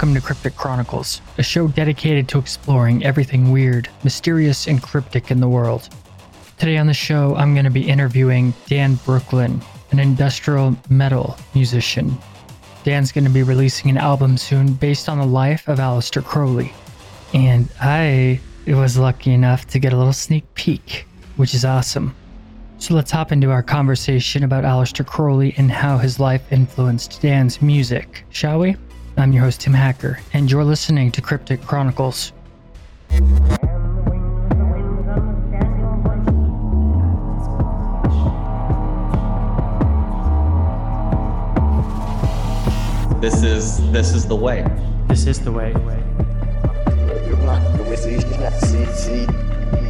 Welcome to Cryptic Chronicles, a show dedicated to exploring everything weird, mysterious, and cryptic in the world. Today on the show, I'm going to be interviewing Dan Brooklyn, an industrial metal musician. Dan's going to be releasing an album soon based on the life of Aleister Crowley. And I was lucky enough to get a little sneak peek, which is awesome. So let's hop into our conversation about Aleister Crowley and how his life influenced Dan's music, shall we? I'm your host, Tim Hacker, and you're listening to Cryptic Chronicles. This is this is the way. This is the way.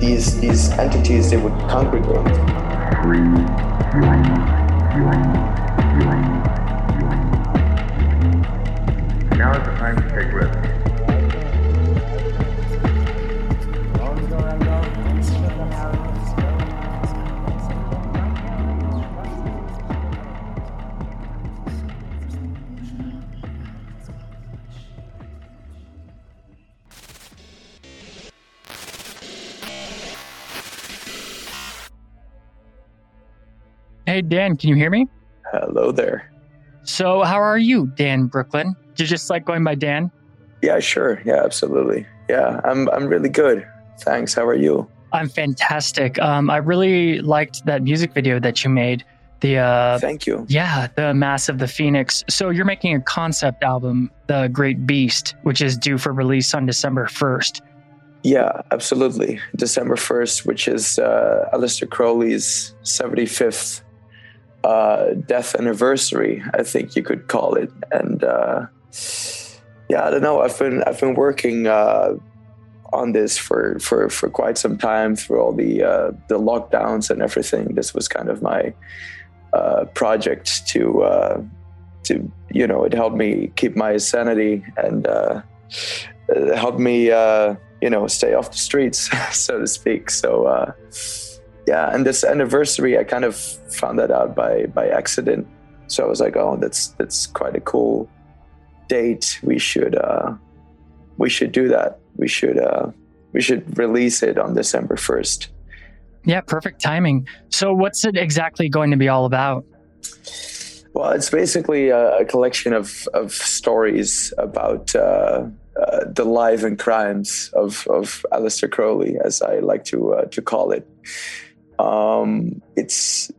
These these entities they would congregate. Free, healing, healing, healing, Now is the time to take risks. Hey, Dan, can you hear me? Hello there. So, how are you, Dan Brooklyn? You just like going by Dan? Yeah, sure. Yeah, absolutely. Yeah, I'm I'm really good. Thanks. How are you? I'm fantastic. Um, I really liked that music video that you made. The uh, Thank you. yeah, the Mass of the Phoenix. So you're making a concept album, The Great Beast, which is due for release on December 1st. Yeah, absolutely. December 1st, which is uh, Aleister Crowley's 75th uh, death anniversary, I think you could call it. And uh, yeah, I don't know. I've been I've been working uh, on this for, for for quite some time through all the uh, the lockdowns and everything. This was kind of my uh, project to uh, to you know it helped me keep my sanity and uh, helped me uh, you know stay off the streets, so to speak. So. Yeah, and this anniversary, I kind of found that out by by accident. So I was like, oh, that's that's quite a cool date. We should uh, we should do that. We should uh, we should release it on December first. Yeah, perfect timing. So, what's it exactly going to be all about? Well, it's basically a, a collection of of stories about. Uh, uh, the life and crimes of, of Aleister Crowley, as I like to uh, to call it. Um, it's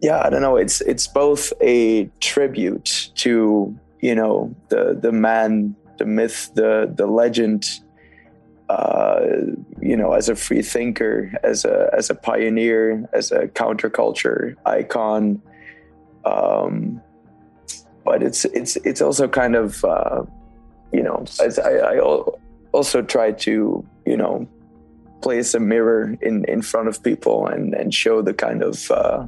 yeah, I don't know. It's it's both a tribute to you know the the man, the myth, the the legend. Uh, you know, as a free thinker, as a as a pioneer, as a counterculture icon. Um, but it's it's it's also kind of uh, you know, as I, I also try to you know place a mirror in in front of people and and show the kind of uh,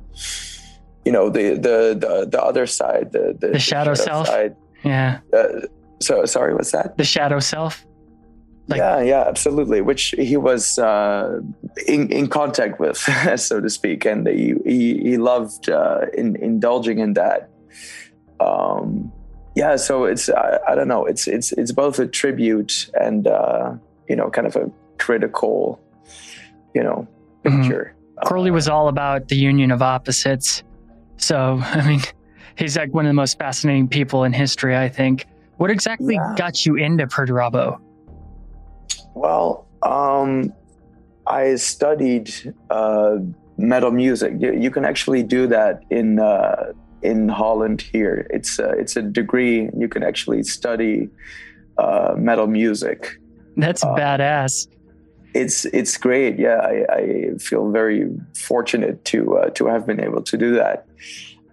you know the the the, the other side the the, The shadow self? side. Yeah, Uh, so sorry, what's that? the shadow self. Like- yeah, yeah, absolutely. Which he was uh, in in contact with, so to speak, and he he, he loved uh, in, indulging in that. Um, yeah, so it's I, I don't know. It's it's it's both a tribute and uh, you know kind of a critical, you know, Mhm. picture. Crowley Uh, was all about the union of opposites. So, I mean, he's like one of the most fascinating people in history, I think. What exactly Yeah. got you into Perturabo? Well, um, I studied uh, metal music. You, you can actually do that in uh, in Holland here. It's a, it's a degree. You can actually study uh, metal music. That's Uh, badass. It's it's great. Yeah, I, I feel very fortunate to uh, to have been able to do that.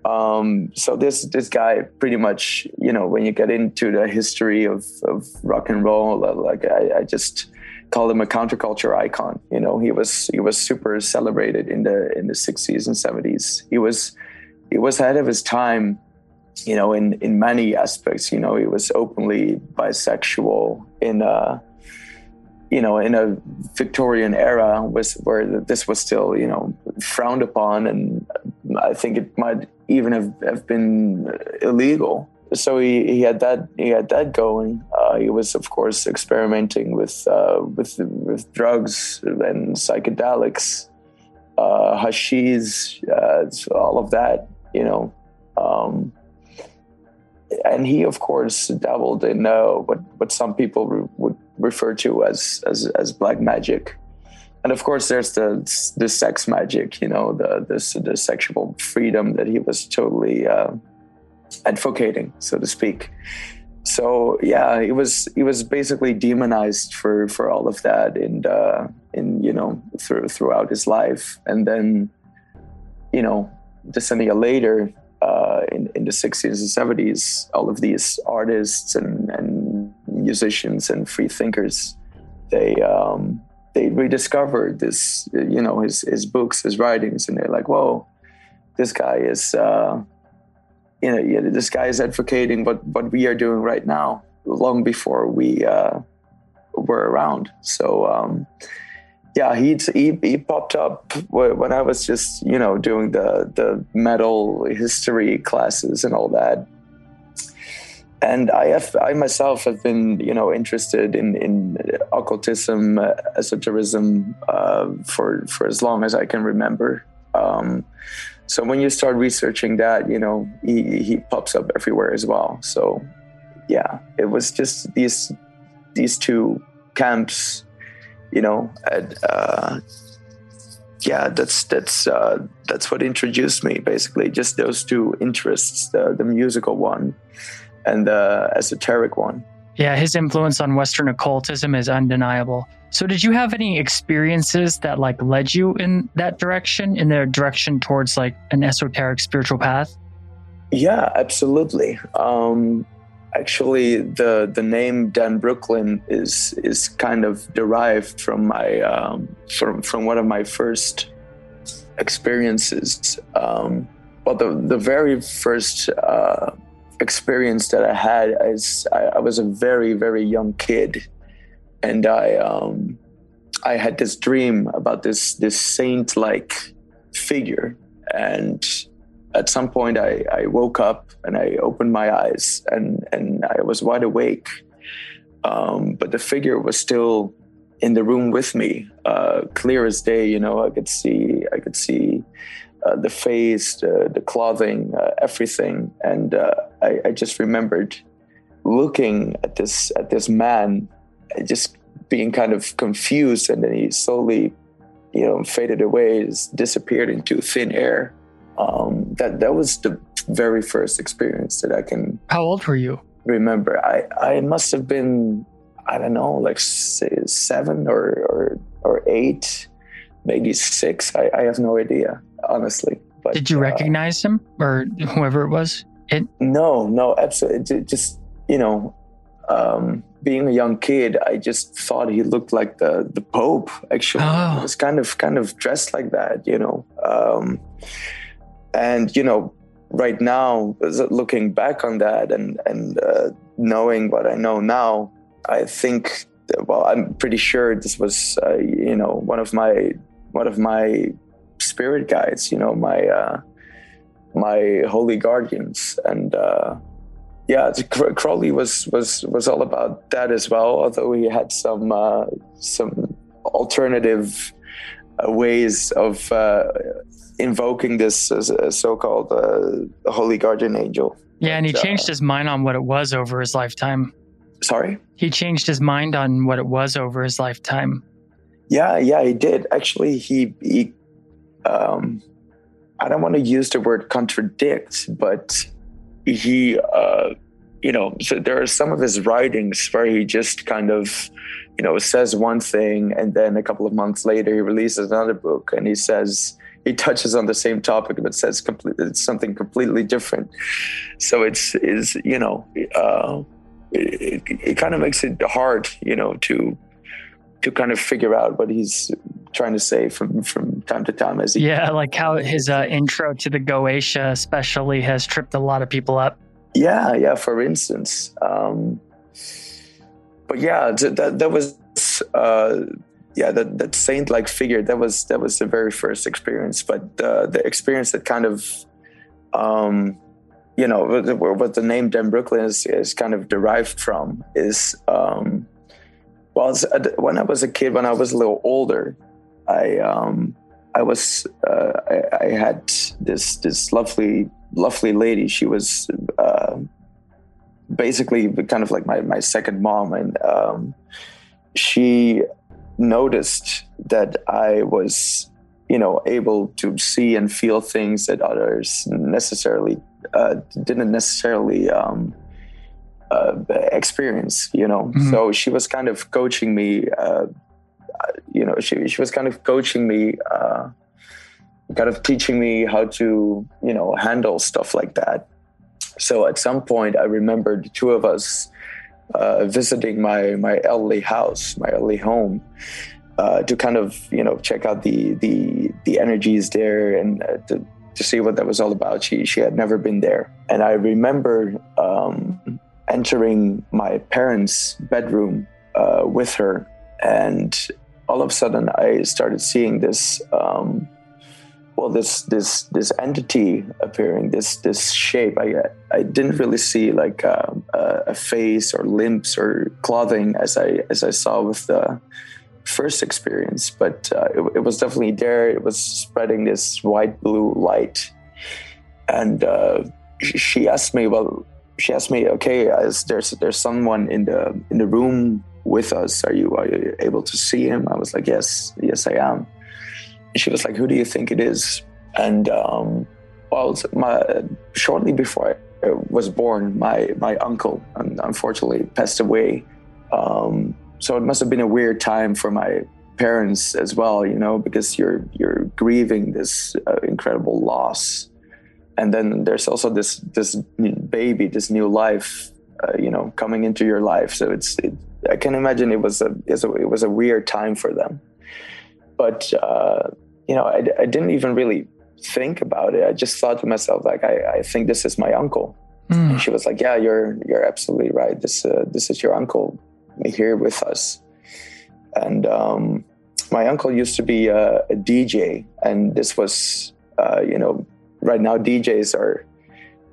Um, so this this guy pretty much, you know, when you get into the history of, of rock and roll, like I, I just call him a counterculture icon. You know, he was he was super celebrated in the in the sixties and seventies. He was he was ahead of his time, you know, in in many aspects. You know, he was openly bisexual in uh you know, in a Victorian era was where this was still, you know, frowned upon, and I think it might even have, have been illegal so he, he had that he had that going. Uh, he was of course experimenting with uh, with with drugs and psychedelics, uh, hashish, uh, all of that. You know, um, and he of course dabbled in uh, what what some people re- would refer to as as as black magic. And of course, there's the the sex magic, you know, the the, the sexual freedom that he was totally uh, advocating, so to speak. So yeah, he was he was basically demonized for for all of that, and uh, in you know through, throughout his life, and then you know decennia later, uh, in in the 60s and 70s, all of these artists and and musicians and free thinkers, they um, they rediscovered this, you know, his his books, his writings, and they're like, whoa, this guy is. Uh, you know, this guy is advocating what what we are doing right now, long before we uh, were around. So um, yeah, he, he he popped up when I was just you know doing the the metal history classes and all that. And I have I myself have been you know interested in in occultism, uh, esotericism uh, for for as long as I can remember. Um, so when you start researching that, you know, he, he pops up everywhere as well. So yeah, it was just these these two camps, you know, and, uh, yeah, that's that's uh, that's what introduced me basically. Just those two interests, the the musical one and the esoteric one. Yeah, his influence on Western occultism is undeniable. So did you have any experiences that like led you in that direction, in the direction towards like an esoteric spiritual path? Yeah, absolutely. Um, actually, the the name Dan Brooklyn is is kind of derived from my um, from from one of my first experiences. Um, well, the the very first uh, experience that I had as I, I was a very very young kid and I um, I had this dream about this this saint like figure, and at some point I, I woke up and I opened my eyes and and I was wide awake, um, but the figure was still in the room with me, uh, clear as day. You know, I could see I could see. Uh, the face, the, the clothing, uh, everything, and uh, I, I just remembered looking at this at this man just being kind of confused. And then he slowly you know faded away disappeared into thin air. Um, that that was the very first experience that i can how old were you? remember. I i must have been i don't know like say seven or or, or eight maybe six I, I have no idea honestly but did you uh, recognize him or whoever it was it no no absolutely just you know um, being a young kid, I just thought he looked like the the Pope. Actually, oh. he was kind of kind of dressed like that, you know. Um, and you know, right now, looking back on that and and uh, knowing what I know now, I think. Well, I'm pretty sure this was, uh, you know, one of my one of my spirit guides. You know, my uh, my holy guardians, and uh, yeah, Crowley was was was all about that as well. Although he had some uh, some alternative uh, ways of uh, invoking this so-called uh, holy guardian angel. Yeah, and he changed his mind on what it was over his lifetime. Sorry, he changed his mind on what it was over his lifetime. Yeah, yeah, he did. Actually, he he. Um, I don't want to use the word contradict, but he, uh, you know, so there are some of his writings where he just kind of, you know, says one thing and then a couple of months later he releases another book and he says, he touches on the same topic but says complete, it's something completely different. So it's, is, you know, uh, it, it, it kind of makes it hard, you know, to, to kind of figure out what he's trying to say from from time to time as he yeah like how his uh, intro to the goetia especially has tripped a lot of people up. Yeah yeah for instance um but yeah that that was uh yeah that that saint like figure that was that was the very first experience but uh, the experience that kind of um you know what the, name Dan Brooklyn is, is kind of derived from is um, well when I was a kid when I was a little older I um, I was uh, I, I had this this lovely lovely lady. She was uh, basically kind of like my, my second mom. And um, she noticed that I was you know able to see and feel things that others necessarily uh, didn't necessarily um, uh, experience you know Mhm. so she was kind of coaching me uh, you know she, she was kind of coaching me uh, kind of teaching me how to you know handle stuff like that so at some point i remember the two of us uh, visiting my my elderly house my elderly home uh, to kind of you know check out the the the energies there and uh, to to see what that was all about. She she had never been there, and I remember um, entering my parents' bedroom uh, with her, and all of a sudden I started seeing this. Um, well, this this this entity appearing, this this shape. I I didn't really see like um, a, a face or limbs or clothing as I as I saw with the first experience, but uh, it, it was definitely there. It was spreading this white blue light, and uh, she asked me, "Well, she asked me, okay, is there's there's someone in the in the room with us? Are you are you able to see him?" I was like, "Yes, yes, I am." And she was like, "Who do you think it is?" And um, well, my shortly before I was born, my my uncle unfortunately passed away. Um, so it must have been a weird time for my parents as well, you know, because you're you're grieving this uh, incredible loss, and then there's also this this baby, this new life, uh, you know, coming into your life. So it's it, I can imagine it was a, it's a it was a weird time for them, but uh, you know, I, I didn't even really think about it. I just thought to myself like, I, I think this is my uncle. Mm. And she was like, "Yeah, you're you're absolutely right. This uh, this is your uncle here with us." And um, my uncle used to be a, a DJ, and this was, uh, you know, right now DJs are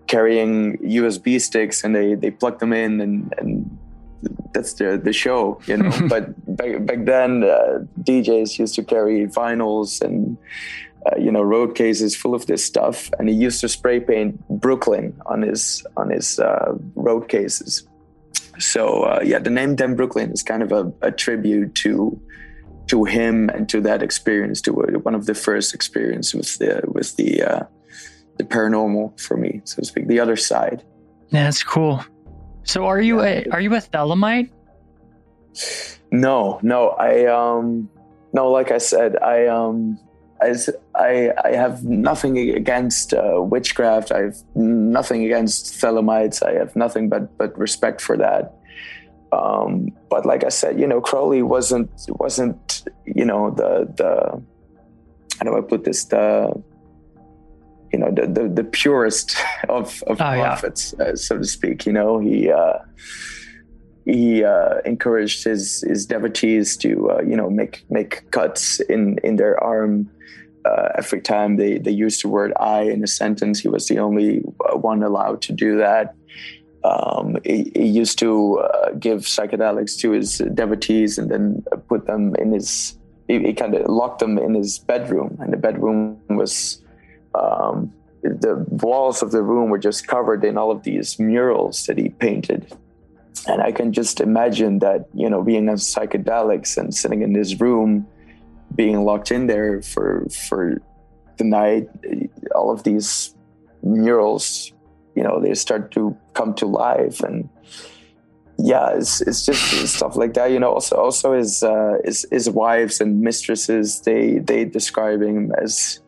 carrying USB sticks and they they plug them in and and that's the the show, you know. but back back then, uh, DJs used to carry vinyls and uh, you know road cases full of this stuff and he used to spray paint brooklyn on his on his uh, road cases so uh, yeah the name dan brooklyn is kind of a, a tribute to to him and to that experience to uh, one of the first experience with the with the uh, the paranormal for me so to speak the other side Yeah, that's cool. So are you a are you a Thelemite? No, no, I um no, like I said, I um i i have nothing against uh, witchcraft. I have nothing against Thelemites. I have nothing but but respect for that. Um, but like I said, you know, Crowley wasn't wasn't you know the the how do I put this the you know the the, the purest of of Oh, yeah. prophets, uh, so to speak. You know, he uh, he uh, encouraged his his devotees to uh, you know make make cuts in in their arm uh, every time they they used the word "I" in a sentence. He was the only uh, one allowed to do that. Um, he, he used to uh, give psychedelics to his devotees and then put them in his. He, he kind of locked them in his bedroom, and the bedroom was. Um, the walls of the room were just covered in all of these murals that he painted and I can just imagine that you know being on psychedelics and sitting in this room, being locked in there for for the night, all of these murals, you know, they start to come to life, and yeah, it's it's just stuff like that. You know, also also his uh, his his wives and mistresses, they they describe him as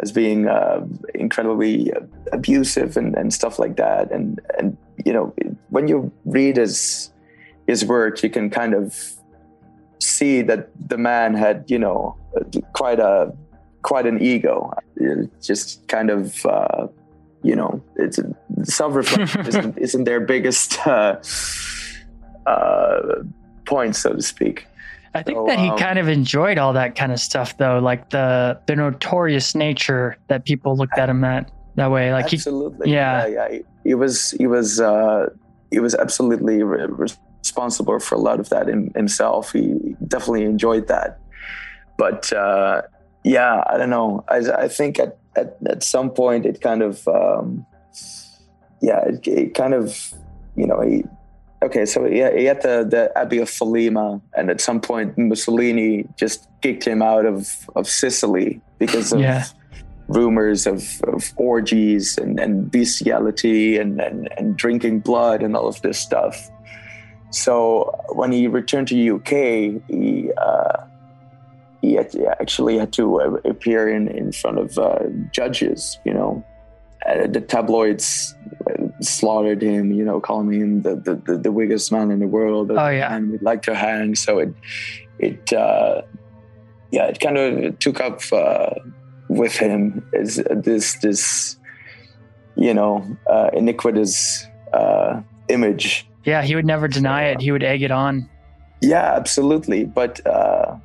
as being uh, incredibly abusive and, and stuff like that, and and you know when you read his his work, you can kind of see that the man had, you know, quite a quite an ego. It just kind of, uh, you know, it's self reflection isn't, isn't their biggest uh, uh, point, so to speak. I think So, that he um, kind of enjoyed all that kind of stuff though, like the the notorious nature that people looked at him at. that way. Like he, yeah. yeah, yeah. He was he was uh, he was absolutely re- responsible for a lot of that in, himself. He definitely enjoyed that, but uh, yeah, I don't know. I I think at at, at some point it kind of um, yeah, it, it kind of you know he okay, so he, he had the, the Abbey of Thelema, and at some point Mussolini just kicked him out of, of Sicily because of Yeah. rumors of, of orgies and, and bestiality and, and, and drinking blood and all of this stuff. So when he returned to UK, he uh, he had, actually had to uh, appear in, in front of uh, judges, you know. Uh, the tabloids slaughtered him, you know, calling him the, the, the, the wickedest man in the world. Oh, yeah. And we'd like to hang. So it, it uh, yeah, it kind of took up uh, with him is this, this, you know, uh, iniquitous uh, image. yeah, he would never deny it. He would egg it on. Yeah, absolutely. But uh,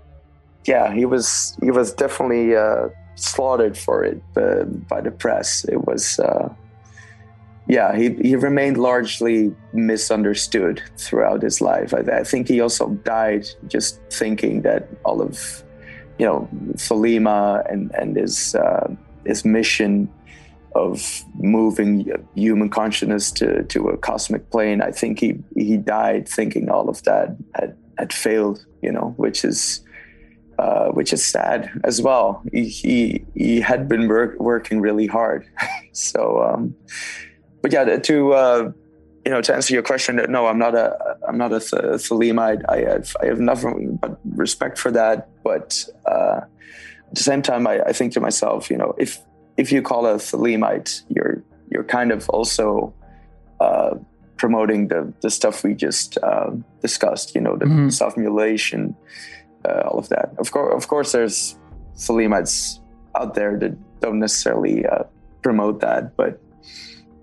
yeah, he was he was definitely uh, slaughtered for it uh, by the press. It was uh, yeah, he he remained largely misunderstood throughout his life. I, I think he also died just thinking that all of you know Thelema and and his uh, his mission of moving human consciousness to, to a cosmic plane. I think he he died thinking all of that had, had failed, you know, which is uh, which is sad as well. He he, he had been work, working really hard, so. Um, but yeah, to uh, you know, to answer your question, no, I'm not a I'm not a Thelemite. I have I have nothing but respect for that. But uh, at the same time, I, I think to myself, you know, if if you call a Thelemite, you're you're kind of also uh, promoting the the stuff we just uh, discussed. You know, the Mhm. self mutilation, uh, all of that. Of course, of course, there's Thelemites out there that don't necessarily uh, promote that, but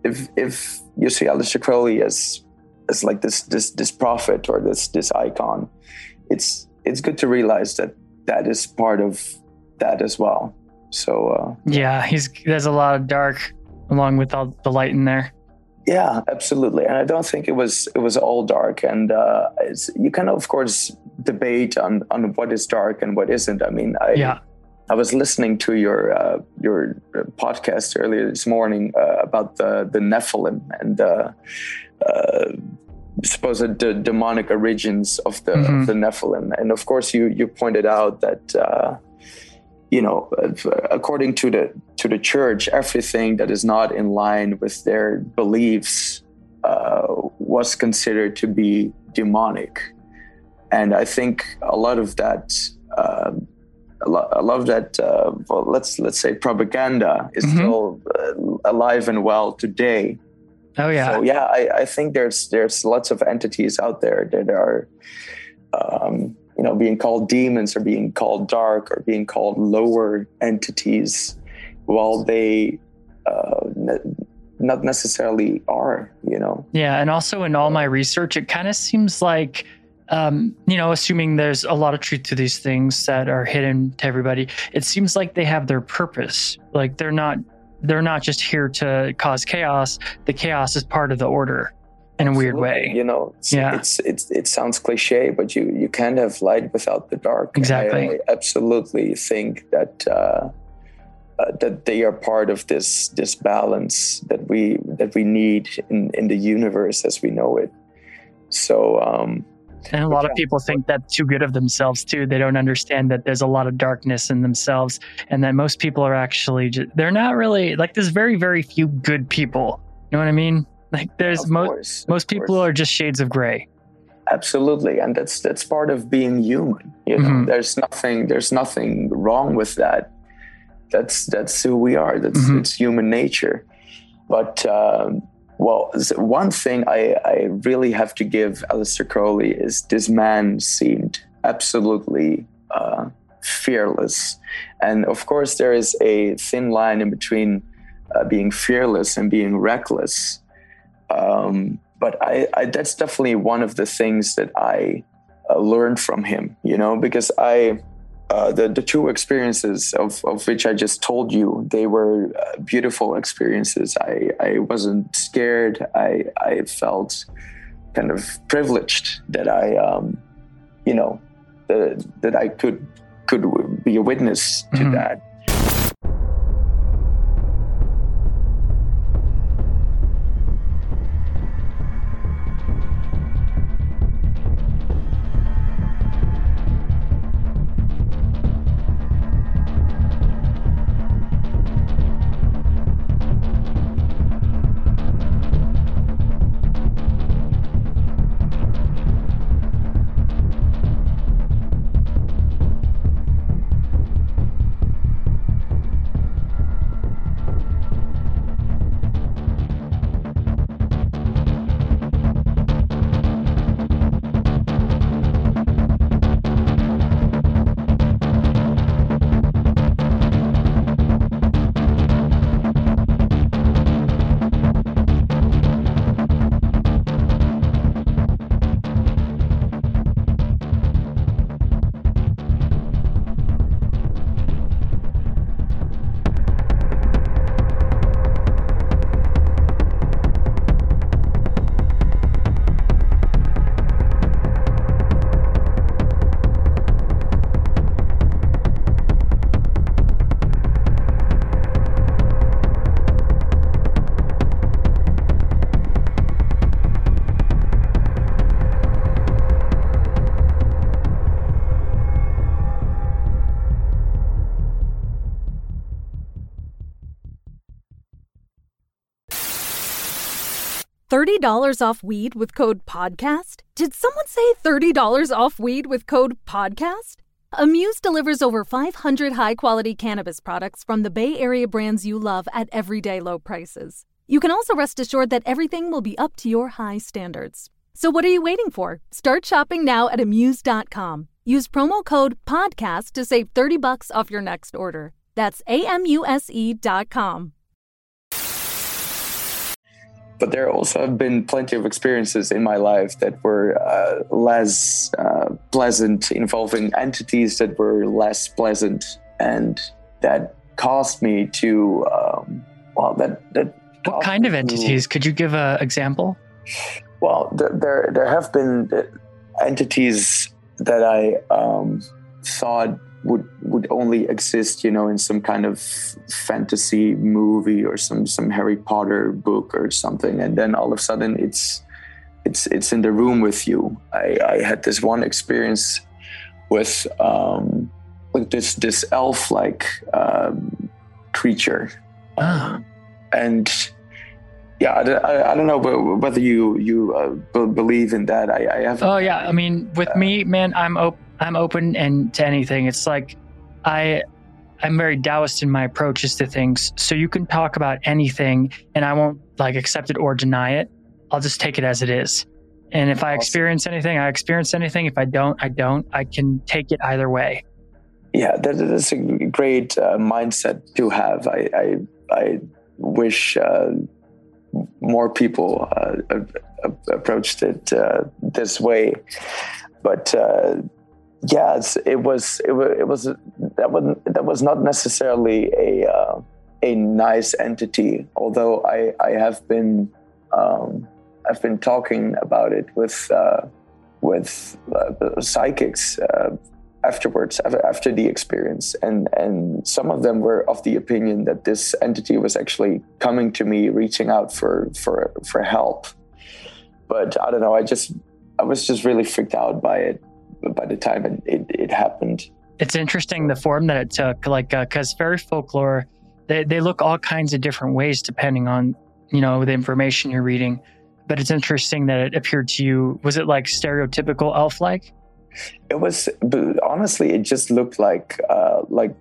if if you see Aleister Crowley as as like this this this prophet or this this icon, it's it's good to realize that that is part of that as well. So uh, Yeah, he's there's a lot of dark along with all the light in there. yeah, absolutely. And I don't think it was it was all dark. And uh, it's, you can of course debate on on what is dark and what isn't. I mean, I Yeah. I was listening to your uh, your podcast earlier this morning uh, about the the Nephilim and uh, uh, supposed the demonic origins of the Mhm. of the Nephilim, and of course you you pointed out that uh, you know uh, according to the to the church, everything that is not in line with their beliefs uh, was considered to be demonic, and I think a lot of that. um a lot, a lot that, uh, well, let's let's say propaganda is Mhm. still uh, alive and well today. Oh yeah. So yeah, I, I think there's there's lots of entities out there that are, um, you know, being called demons or being called dark or being called lower entities, while they uh, ne- not necessarily are. You know. Yeah, and also in all my research, it kind of seems like, um, you know, assuming there's a lot of truth to these things that are hidden to everybody, it seems like they have their purpose. Like they're not, they're not just here to cause chaos. The chaos is part of the order in a weird way. You know, it's, Yeah. it's it's it sounds cliche, but you you can't have light without the dark. Exactly. I, I absolutely think that uh, uh, that they are part of this this balance that we that we need in in the universe as we know it. So um, And a lot of people think that's too good of themselves too. They don't understand that there's a lot of darkness in themselves, and that most people are actually just, they're not really like there's very very few good people. You know what I mean? Like there's of most course, most people course. are just shades of gray. absolutely and that's that's part of being human you know Mhm. there's nothing there's nothing wrong with that that's that's who we are that's Mhm. it's human nature but um, well one thing I, I really have to give Aleister Crowley is this man seemed absolutely uh, fearless. And of course there is a thin line in between uh, being fearless and being reckless. Um, but I, I that's definitely one of the things that I uh, learned from him you know because I uh, the the two experiences of, of which I just told you, they were uh, beautiful experiences. I, I wasn't scared. I I felt kind of privileged that I um, you know that that I could could be a witness to Mhm. that. $30 off weed with code PODCAST? Did someone say $30 off weed with code PODCAST? Amuse delivers over 500 high quality cannabis products from the Bay Area brands you love at everyday low prices. You can also rest assured that everything will be up to your high standards. So, what are you waiting for? Start shopping now at Amuse.com. Use promo code PODCAST to save 30 bucks off your next order. That's A M U S E.com. but there also have been plenty of experiences in my life that were uh, less uh, pleasant, involving entities that were less pleasant, and that caused me to, um, well, that that. What kind of me to- entities? Could you give an example? Well, th- there there have been uh, entities that I um, thought would would only exist, you know, in some kind of fantasy movie or some some Harry Potter book or something, and then all of a sudden it's it's it's in the room with you. I, I had this one experience with um, with this this elf like um, creature, Ah. And yeah, I, I, I don't know wh- whether you you uh, believe in that. I, I have. Oh yeah, I mean, with me, man, I'm op- I'm open and to anything. It's like I I'm very Taoist in my approaches to things. So you can talk about anything, and I won't like accept it or deny it. I'll just take it as it is. And if I experience anything, I experience anything. If I don't, I don't. I can take it either way. yeah, that is a great uh, mindset to have. I I, I wish uh, more people uh, approached it uh, this way, but. It's, it was it was it was that was that was not necessarily a uh, a nice entity. Although I I have been um, I've been talking about it with uh, with uh, psychics uh, afterwards after the experience, and and some of them were of the opinion that this entity was actually coming to me, reaching out for for for help. But I don't know. I just I was just really freaked out by it by the time it, it, it happened. It's interesting the form that it took, like because fairy folklore, they they look all kinds of different ways depending on you know the information you're reading. But it's interesting that it appeared to you. Was it like stereotypical elf-like? It was, but honestly, it just looked like uh, like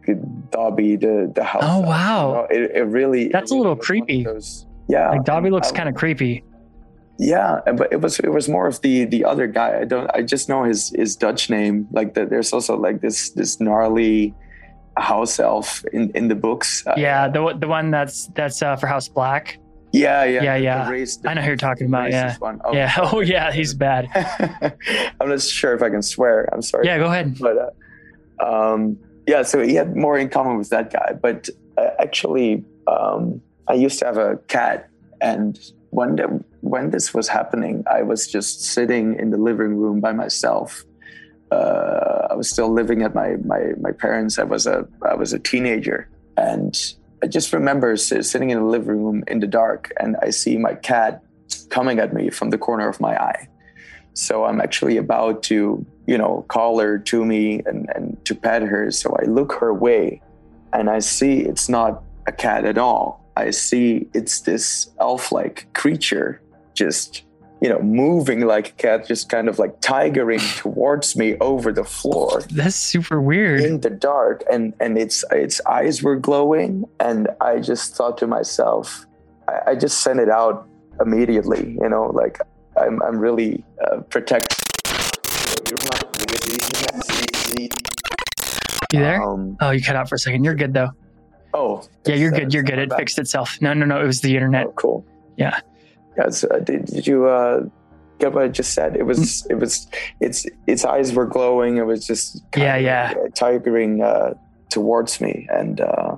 Dobby, the the house. Oh, wow. you know? It, it really. That's it a little was one of creepy. those- yeah, Like Dobby looks kind of creepy. Yeah, but it was it was more of the the other guy. I don't. I just know his his Dutch name. Like that. There's also like this this gnarly house elf in in the books. Uh, Yeah, the the one that's that's uh, for House Black. yeah, yeah, Yeah, the yeah. race- I know who you're talking about, yeah. Oh, Yeah. Oh yeah, he's bad. I'm not sure if I can swear. I'm sorry. Yeah, go ahead. but uh, Um, yeah, so he had more in common with that guy. But uh, actually, um, I used to have a cat, and one the, when this was happening, I was just sitting in the living room by myself. Uh, I was still living at my my my parents. I was a I was a teenager, and I just remember sitting in the living room in the dark, and I see my cat coming at me from the corner of my eye. So I'm actually about to, you know, call her to me and, and to pet her. So I look her way and I see it's not a cat at all. I see it's this elf like creature just, you know, moving like a cat, just kind of like tigering towards me over the floor. That's super weird. In the dark. And and its its eyes were glowing. And I just thought to myself, I, I just sent it out immediately, you know, like I'm, I'm really uh, protected. You there? Um, oh, you cut out for a second. You're good though. oh, Yeah, you're good. uh, You're good. It fixed itself. No, no, no. It was the internet. Oh, cool. Yeah. Yeah. So, uh, did, did you uh, get what I just said? It was. It was. Its its eyes were glowing. It was just. kind Yeah, of, yeah. uh, tigering uh, towards me, and uh,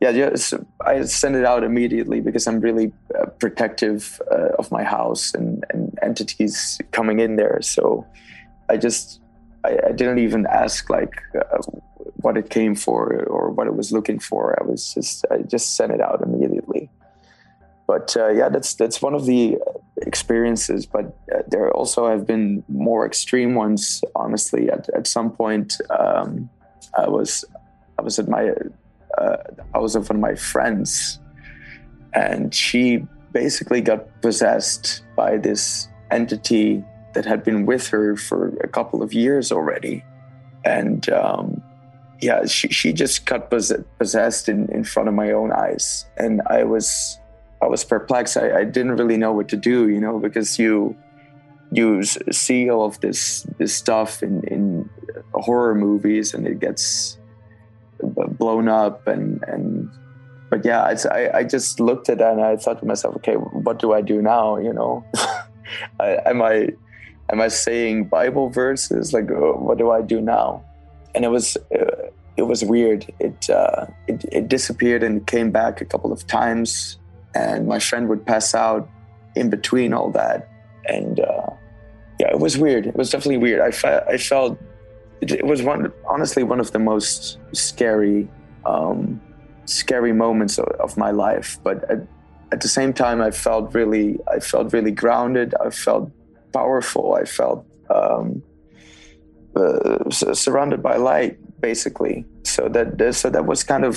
yeah, just I sent it out immediately because I'm really uh, protective uh, of my house and, and entities coming in there. So I just I, I didn't even ask like uh, what it came for or what it was looking for. I was just I just sent it out immediately. But uh, yeah, that's that's one of the experiences. But uh, there also have been more extreme ones. Honestly, at at some point, um, I was I was at my uh, I was with one of my friends, and she basically got possessed by this entity that had been with her for a couple of years already, and um, yeah, she she just got pos- possessed in in front of my own eyes, and I was I was perplexed. I, I didn't really know what to do, you know, because you you see all of this this stuff in in horror movies, and it gets blown up and and but yeah I, I just looked at that and i thought to myself okay what do i do now you know? I, am i am i saying bible verses? Like uh, what do i do now? And it was uh, it was weird. It, uh, it it disappeared and came back a couple of times and my friend would pass out in between all that. And uh, yeah it was weird. It was definitely weird. I, fe- I felt it, was one honestly one of the most scary um, scary moments of, of my life. But at, at the same time i felt really i felt really grounded. I felt powerful. I felt um, uh, surrounded by light basically. So that- so that was kind of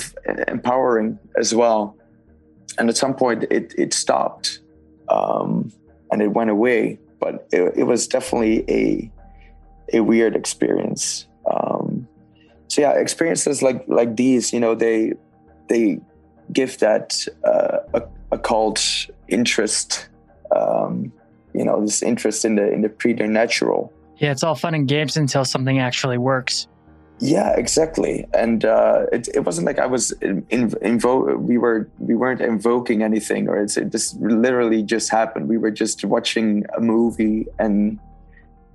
empowering as well and at some point it it stopped um, and it went away but it, it was definitely a a weird experience. Um, so yeah, experiences like like these, you know, they they give that uh, a, occult interest, um, you know, this interest in the in the preternatural. Yeah, it's all fun and games until something actually works. Yeah, exactly. And uh, it, it wasn't like I was in, in, invo- we were we weren't invoking anything, or it's it just literally just happened. We were just watching a movie, and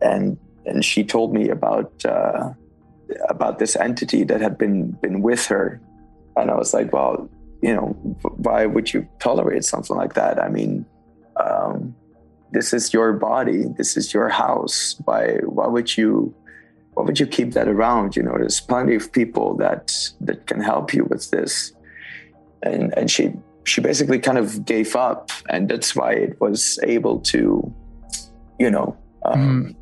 and and she told me about uh, about this entity that had been been with her, and I was like, well, you know, why would you tolerate something like that? I mean, um, this is your body, this is your house. Why why would you why would you keep that around? You know, there's plenty of people that that can help you with this, and and she she basically kind of gave up, and that's why it was able to, you know. Um,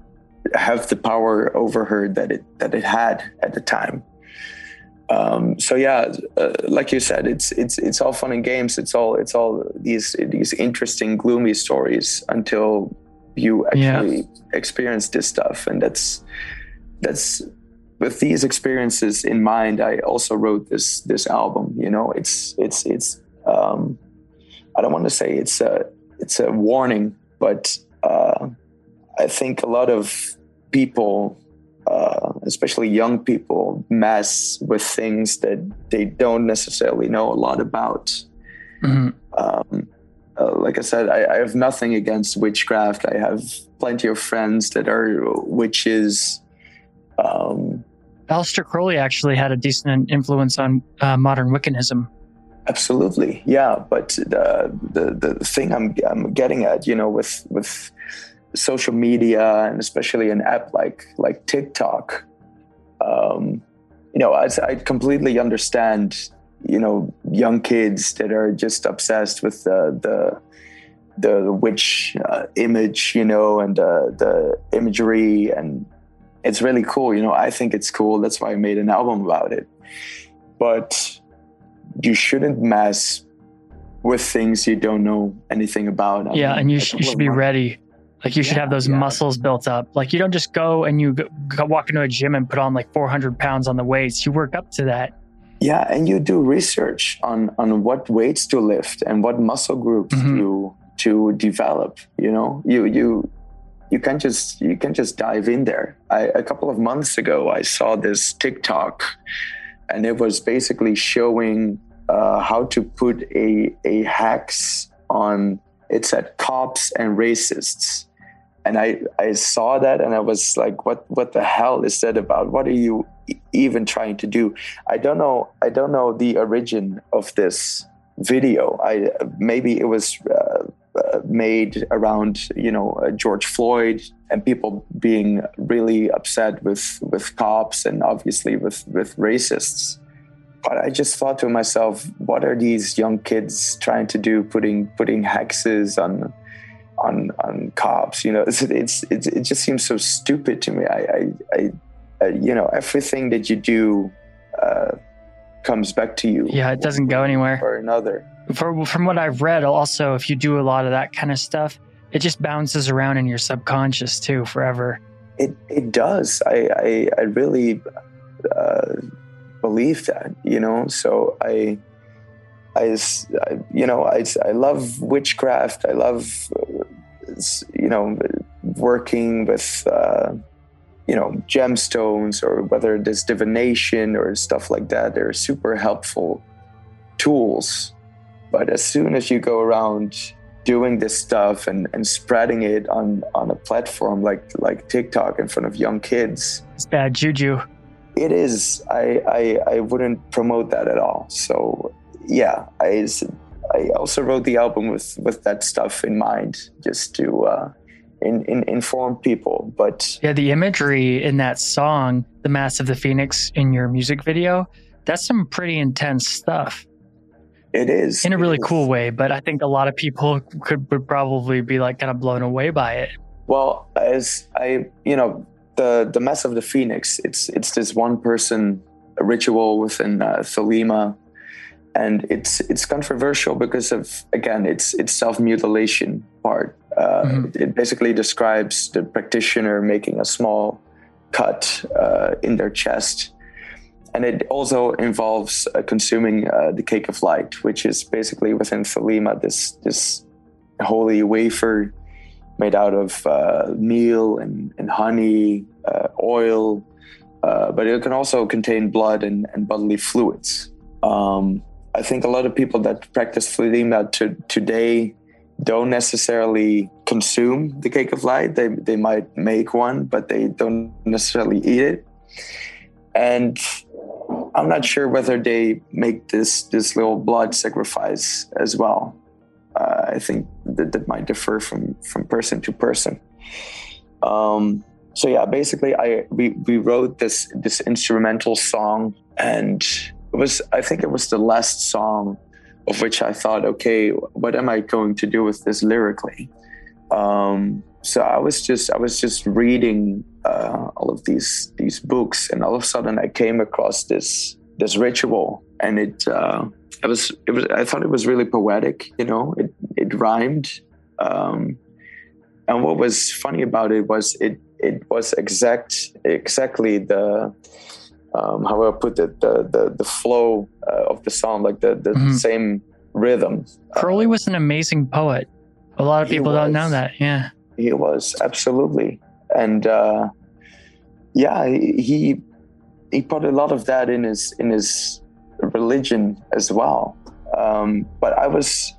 have the power over her that it that it had at the time. Um, so yeah, uh, like you said, it's it's it's all fun and games. It's all it's all these these interesting gloomy stories until you Yeah. actually experience this stuff, and that's that's with these experiences in mind. I also wrote this this album. You know, it's it's it's um, I don't want to say it's a it's a warning, but uh, I think a lot of people, uh, especially young people, mess with things that they don't necessarily know a lot about. Mhm. Um, uh, like I said, I, I have nothing against witchcraft. I have plenty of friends that are witches. Um, Aleister Crowley actually had a decent influence on uh, modern Wiccanism. Absolutely, yeah. But the, the the thing I'm I'm getting at, you know, with with social media and especially an app like like TikTok, um, you know, I, I completely understand, you know, young kids that are just obsessed with the the the witch uh, image, you know, and uh, the imagery, and it's really cool. You know, I think it's cool. That's why I made an album about it. But you shouldn't mess with things you don't know anything about. I yeah, mean, and you, sh- you should be months- ready. Like you should Yeah, have those yeah. muscles built up. Like you don't just go and you go, go walk into a gym and put on like 400 pounds on the weights. You work up to that. Yeah, and you do research on on what weights to lift and what muscle groups Mhm. to to develop. You know, you you you can't just you can't just dive in there. I, a couple of months ago, I saw this TikTok, and it was basically showing uh, how to put a a hex on. It said cops and racists, and I I saw that and I was like, what what the hell is that about? What are you even trying to do? I don't know. I don't know the origin of this video. I maybe it was made around you know uh, George Floyd and people being really upset with with cops and obviously with with racists. But I just thought to myself, what are these young kids trying to do? Putting putting hexes on on on cops. You know, it's, it's, it's it just seems so stupid to me. I I, I uh, you know everything that you do uh, comes back to you. Yeah, it doesn't go anywhere. Or another. For, from what I've read, also, if you do a lot of that kind of stuff, it just bounces around in your subconscious too forever. It it does. I I, I really uh, believe that. You know, so I I you know, I, I love witchcraft. I love, uh, you know, working with, uh, you know, gemstones or whether it is divination or stuff like that. They're super helpful tools. But as soon as you go around doing this stuff and, and spreading it on, on a platform like like TikTok in front of young kids, It's bad juju. it is. I, I I wouldn't promote that at all. So yeah, I, I also wrote the album with with that stuff in mind, just to uh, in, in, inform people. But Yeah, the imagery in that song, The Mass of the Phoenix, in your music video, that's some pretty intense stuff it is in a really cool way. But I think a lot of people could would probably be like kind of blown away by it. Well, as I, you know, the the mess of the phoenix. It's it's this one person ritual within uh, Thelema, and it's it's controversial because of again its its self mutilation part. Uh, Mhm. It basically describes the practitioner making a small cut uh, in their chest. And it also involves uh, consuming uh, the cake of light, which is basically within Thelema this this holy wafer made out of uh, meal and, and honey, uh, oil, uh, but it can also contain blood and, and bodily fluids. Um, I think a lot of people that practice Thelema to, today don't necessarily consume the cake of light. They, they might make one, but they don't necessarily eat it. And I'm not sure whether they make this, this little blood sacrifice as well. Uh, I think that, that might differ from, from person to person. Um, so yeah, basically, I we, we wrote this this instrumental song, and it was I think it was the last song of which I thought, okay, what am I going to do with this lyrically? Um, so I was just I was just reading uh, all of these these books, and all of a sudden I came across this this ritual, and it uh, it was it was I thought it was really poetic. You know, it it rhymed. Um, and what was funny about it was it it was exact exactly the um, how I put it the the the flow uh, of the song like the the Mhm. same rhythm. Crowley was an amazing poet. A lot of people don't know that. Yeah. He was absolutely, and uh, yeah, he he put a lot of that in his in his religion as well. Um, but I was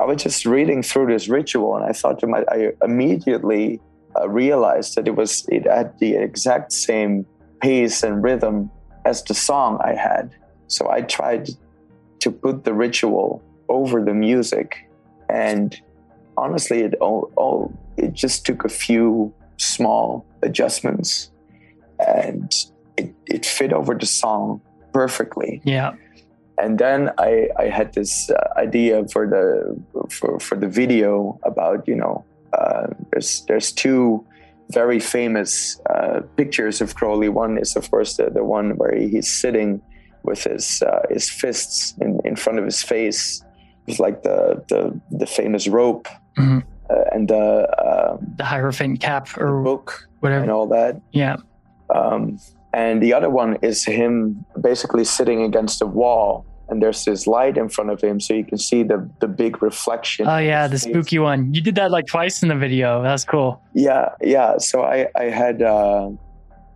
I was just reading through this ritual, and I thought to my I immediately uh, realized that it was it had the exact same pace and rhythm as the song I had. So I tried to put the ritual over the music, and honestly, it all, all it just took a few small adjustments, and it, it fit over the song perfectly Yeah. and then I, I had this uh, idea for the for, for the video about you know uh, there's there's two very famous uh, pictures of Crowley. One is of course the, the one where he's sitting with his uh, his fists in, in front of his face. It's like the the, the famous rope Mhm. uh, and the, um, The Hierophant cap or book whatever, and all that. Yeah. Um, and the other one is him basically sitting against a wall, and there's this light in front of him, so you can see the the big reflection. Oh yeah, the spooky one. You did that like twice in the video. That's cool. Yeah, yeah. So I I had uh,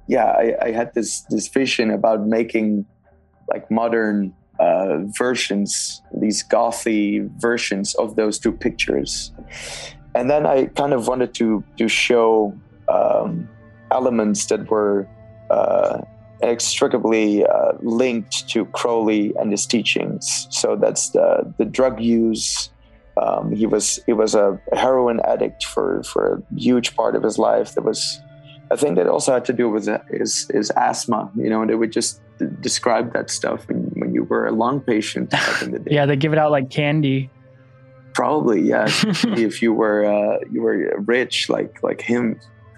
yeah I, I had this this vision about making like modern uh, versions, these gothy versions of those two pictures, and then I kind of wanted to to show um, elements that were uh, inextricably uh, linked to Crowley and his teachings. So that's the the drug use. Um, he was he was a heroin addict for for a huge part of his life. That was, I think, that also had to do with his his asthma. You know, they would just describe that stuff when you were a lung patient back in the day. Yeah, they give it out like candy. Probably, yeah. if you were uh, you were rich like like him.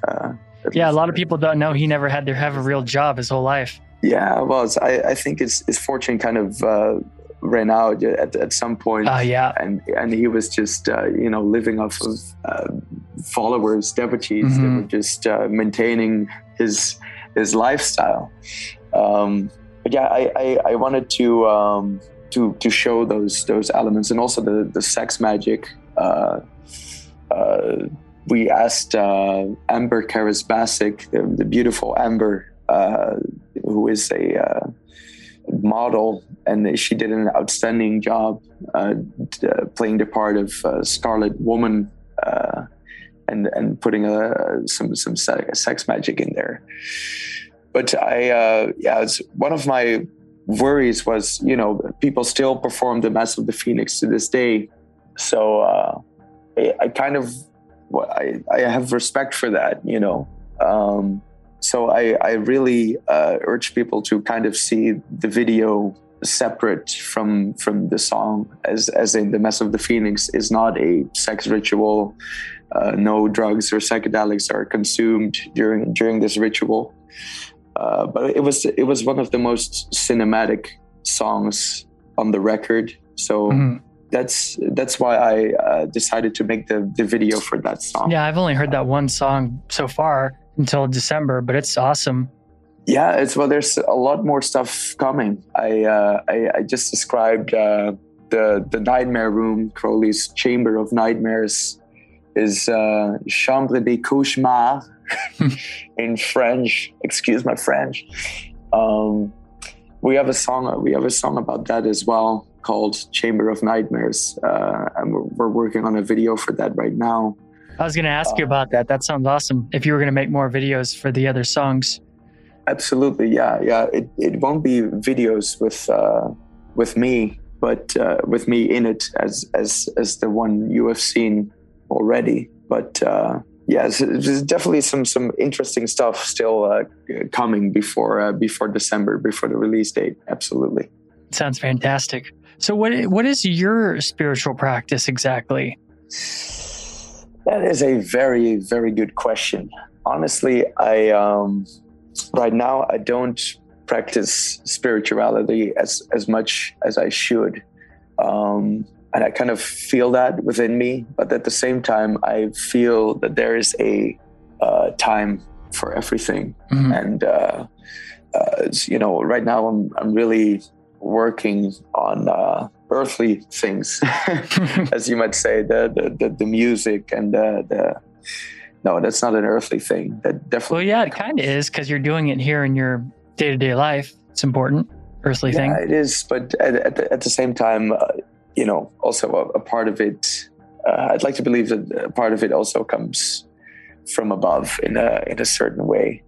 Uh, Yeah, a lot of people don't know he never had to have a real job his whole life. Yeah, well, it's, I I think his his fortune kind of uh, ran out at at some point. Oh yeah. and and he was just uh, you know living off of uh, followers, devotees that Mhm. were just uh, maintaining his his lifestyle. Um, but yeah, I, I, I wanted to um, to to show those those elements and also the the sex magic. Uh, uh, we asked uh, Amber Karasbasic, the, the beautiful Amber, uh, who is a uh, model, and she did an outstanding job uh, playing the part of Scarlet Woman and and putting uh, some some sex magic in there. But I uh, yeah, it's one of my worries was you know people still perform the Mass of the Phoenix to this day, so uh, I, I kind of I I have respect for that you know. Um, so I, I really uh, urge people to kind of see the video separate from from the song as as in the mess of the phoenix is not a sex ritual uh, no drugs or psychedelics are consumed during during this ritual uh, but it was it was one of the most cinematic songs on the record so Mhm. that's that's why i uh, decided to make the the video for that song Yeah, I've only heard that one song so far until December, but it's awesome. Yeah, it's well. There's a lot more stuff coming. I uh, I, I just described uh, the the nightmare room, Crowley's chamber of nightmares, is uh, chambre des cauchemars in French. Excuse my French. Um, we have a song. We have a song about that as well called Chamber of Nightmares, uh, and we're, we're working on a video for that right now. I was going to ask you about that. That sounds awesome. If you were going to make more videos for the other songs. Absolutely, yeah, yeah. It it won't be videos with uh, with me, but uh, with me in it as as as the one you have seen already. But yeah, there's definitely some some interesting stuff still uh, coming before uh, before December, before the release date. Absolutely. Sounds fantastic. So what what is your spiritual practice exactly? That is a very, very good question. Honestly, I um, right now I don't practice spirituality as as much as I should, um, and I kind of feel that within me. But at the same time, I feel that there is a uh, time for everything, Mhm. and uh, uh, you know, right now I'm I'm really working on uh, earthly things, as you might say, the the, the, the music and the, the no, that's not an earthly thing. That definitely. well, yeah, it kind of is because you're doing it here in your day to day life. It's important, earthly Yeah, thing. it is, but at, at, the, at the same time, uh, you know, also a, a part of it. Uh, I'd like to believe that a part of it also comes from above in a in a certain way.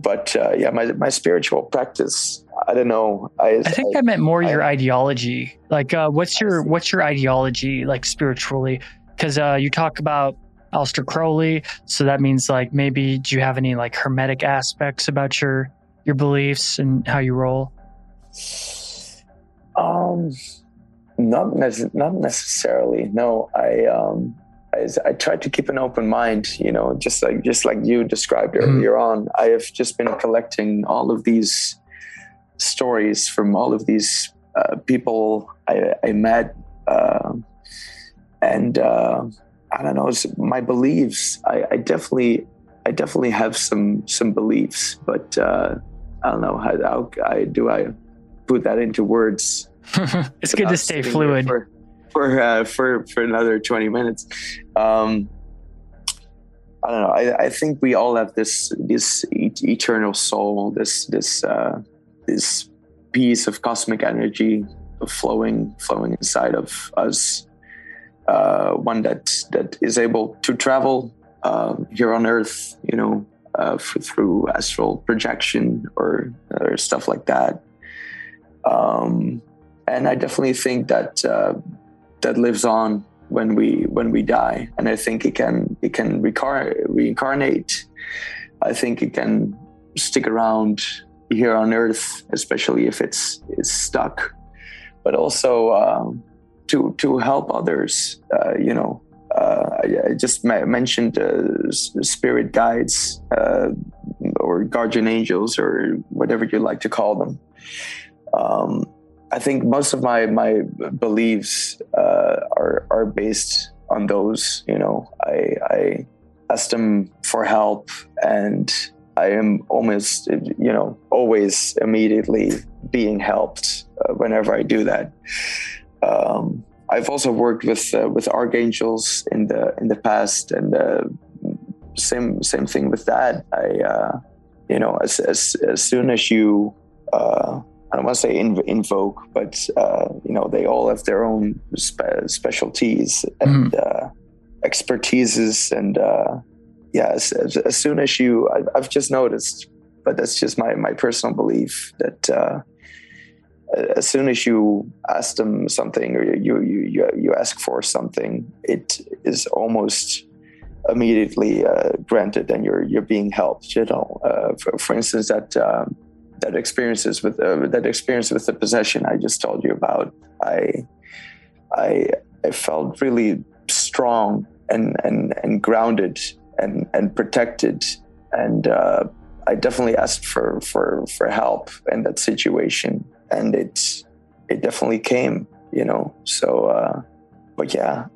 But uh, yeah, my my spiritual practice. I don't know. I, I think I, meant more your ideology. Like, uh, what's your what's your ideology like spiritually? Because uh, you talk about Aleister Crowley, so that means like maybe do you have any like hermetic aspects about your your beliefs and how you roll? Um, not nece- not necessarily. No, I um, I, I try to keep an open mind. You know, just like just like you described Mhm. earlier on. I have just been collecting all of these stories from all of these uh, people I, I met, uh, and uh, I don't know. It's my beliefs. I, I definitely I definitely have some some beliefs, but uh, I don't know how, how I do I put that into words it's good to stay fluid. for for, uh, for for another 20 minutes. Um i don't know. I, I think we all have this this e- eternal soul this this uh this piece of cosmic energy flowing flowing inside of us uh one that that is able to travel uh, here on earth you know uh, through astral projection or or stuff like that. Um and I definitely think that uh, that lives on when we when we die, and I think it can it can reincarnate. I think it can stick around here on Earth, especially if it's it's stuck, but also um, to to help others. Uh, you know, uh, I, I just mentioned uh, spirit guides uh, or guardian angels or whatever you like to call them. Um, I think most of my my beliefs uh, are are based on those. You know, I I ask them for help, and I am almost you know always immediately being helped uh, whenever I do that. Um, I've also worked with uh, with archangels in the in the past, and uh, same same thing with that. I uh, you know as as as soon as you uh, I don't want to say inv- invoke, but uh, you know they all have their own spe- specialties and uh, expertises, and uh, yeah, as, as, soon as you, I, I've just noticed, but that's just my my personal belief that uh, as soon as you ask them something or you you you, you ask for something, it is almost immediately uh, granted, and you're you're being helped. You know, uh, for, for instance, that. Um, that experiences with uh, that experience with the possession I just told you about, I I I felt really strong and and and grounded and and protected, and uh, I definitely asked for for for help in that situation, and it it definitely came, you know. So, uh, but yeah.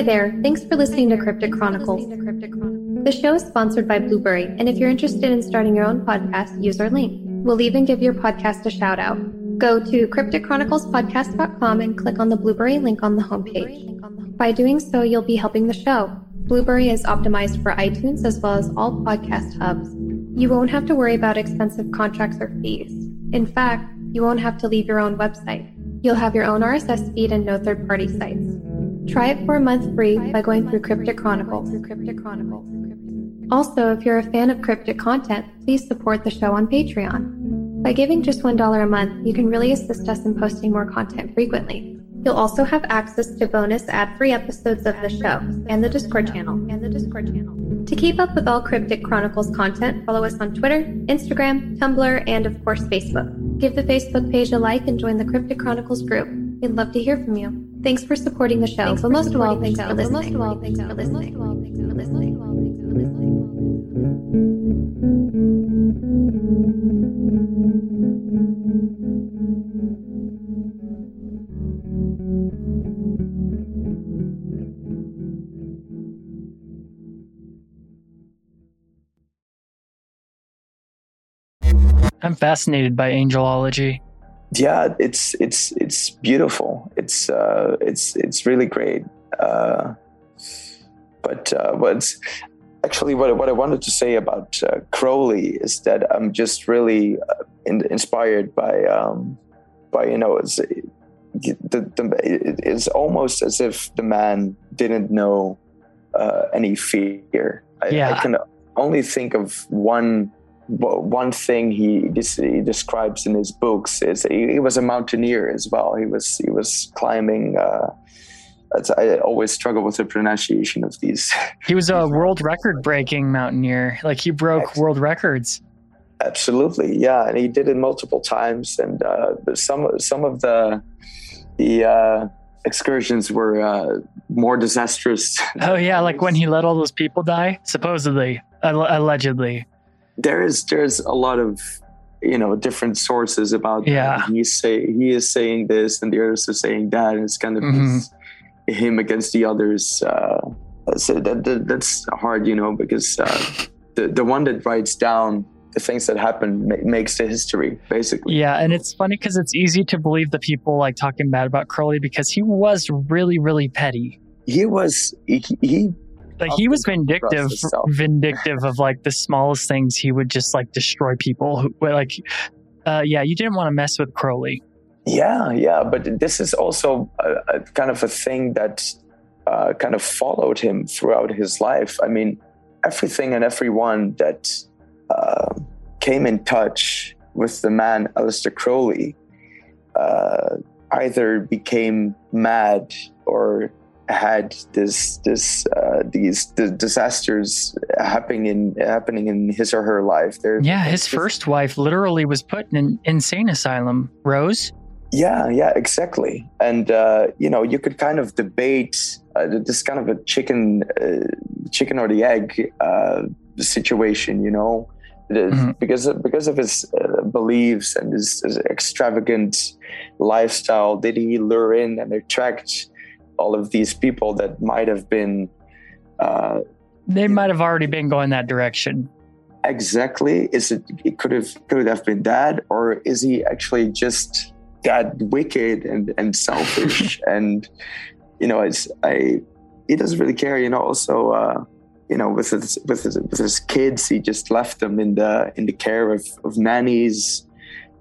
Hi there. Thanks for listening to Cryptic Chronicles. The show is sponsored by Blubrry, and if you're interested in starting your own podcast, use our link. We'll even give your podcast a shout out. Go to crypticchroniclespodcast.com and click on the Blubrry link on the homepage. By doing so, you'll be helping the show. Blubrry is optimized for iTunes as well as all podcast hubs. You won't have to worry about expensive contracts or fees. In fact, you won't have to leave your own website. You'll have your own RSS feed and no third party sites. Try it for a month free by going through Cryptic Chronicles. Also, if you're a fan of cryptic content, please support the show on Patreon. By giving just $1 a month, you can really assist us in posting more content frequently. You'll also have access to bonus ad-free episodes of the show and the Discord channel. And the Discord channel. To keep up with all Cryptic Chronicles content, follow us on Twitter, Instagram, Tumblr, and of course Facebook. Give the Facebook page a like and join the Cryptic Chronicles group. We'd love to hear from you. Thanks for supporting the show, but most of all, thanks for listening. Most of all, thanks for listening. Thanks for listening. I'm fascinated by angelology. Yeah it's it's it's beautiful. It's uh it's it's really great. Uh but uh what's actually what, what i wanted to say about uh, crowley is that i'm just really uh, in, inspired by um by you know it's the, the it's almost as if the man didn't know uh any fear. I, Yeah. I can only think of one one thing he, he describes in his books is he, he was a mountaineer as well. He was he was climbing. Uh, I always struggle with the pronunciation of these. He was a world record breaking mountaineer. Like he broke world records. Absolutely, yeah, and he did it multiple times. And uh, some some of the the uh, excursions were uh, more disastrous. Oh yeah, like when he let all those people die, supposedly, Al- allegedly. There is there's a lot of you know different sources about. Yeah. he's say he is saying this and the others are saying that and it's kind of Mhm. this- him against the others uh so that, that that's hard you know because uh the the one that writes down the things that happen ma- makes the history basically Yeah, and it's funny because it's easy to believe the people like talking bad about Crowley because he was really, really petty. he was he, he Like he was vindictive, vindictive of like the smallest things. He would just like destroy people. Who, like, uh, yeah, you didn't want to mess with Crowley. Yeah, yeah, but this is also a, a kind of a thing that uh, kind of followed him throughout his life. I mean, everything and everyone that uh, came in touch with the man Aleister Crowley uh, either became mad or had this this uh, these the disasters happening in happening in his or her life. There, Yeah, his first wife literally was put in an insane asylum. Rose. Yeah, yeah, exactly. And uh, you know, you could kind of debate uh, this kind of a chicken, uh, chicken or the egg uh, situation. You know, Mhm. because of, because of his uh, beliefs and his, his extravagant lifestyle, did he lure in and attract all of these people that might have been uh, They might have already been going that direction. exactly is it it could have could it have been that or is he actually just that wicked and and selfish and you know it's i he doesn't really care you know also uh you know with his with his with his kids he just left them in the in the care of of nannies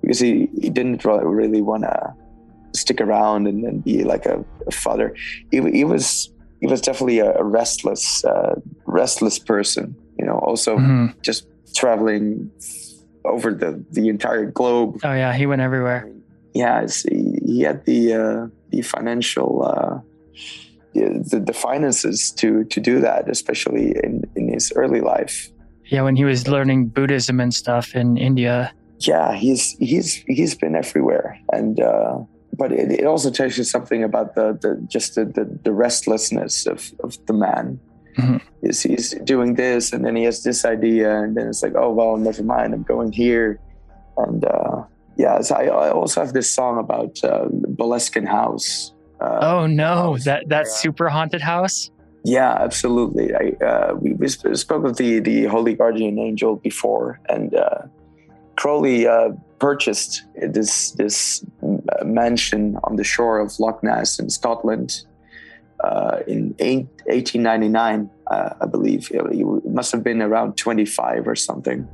because he he didn't re- really want to stick around and, and be like a, a father he, he was he was definitely a, restless uh restless person you know also Mhm. just traveling over the the entire globe. Oh yeah, he went everywhere. Yeah, he, he had the uh, the financial uh, the, the finances to to do that, especially in in his early life. Yeah, when he was learning Buddhism and stuff in India. Yeah, he's he's he's been everywhere, and uh, but it, it also tells you something about the, the just the, the, the restlessness of, of the man. Mhm. Is he's doing this, and then he has this idea, and then it's like, oh well, never mind, I'm going here, and uh, yeah. So I, I also have this song about uh, Boleskine House. Uh, Oh no, house that that where, uh, super haunted house. yeah, absolutely. I, uh, we, we spoke of the, the Holy Guardian Angel before, and uh, Crowley uh, purchased this this mansion on the shore of Loch Ness in Scotland uh, in eight, 1899. uh, I believe. He must have been around 25 or something,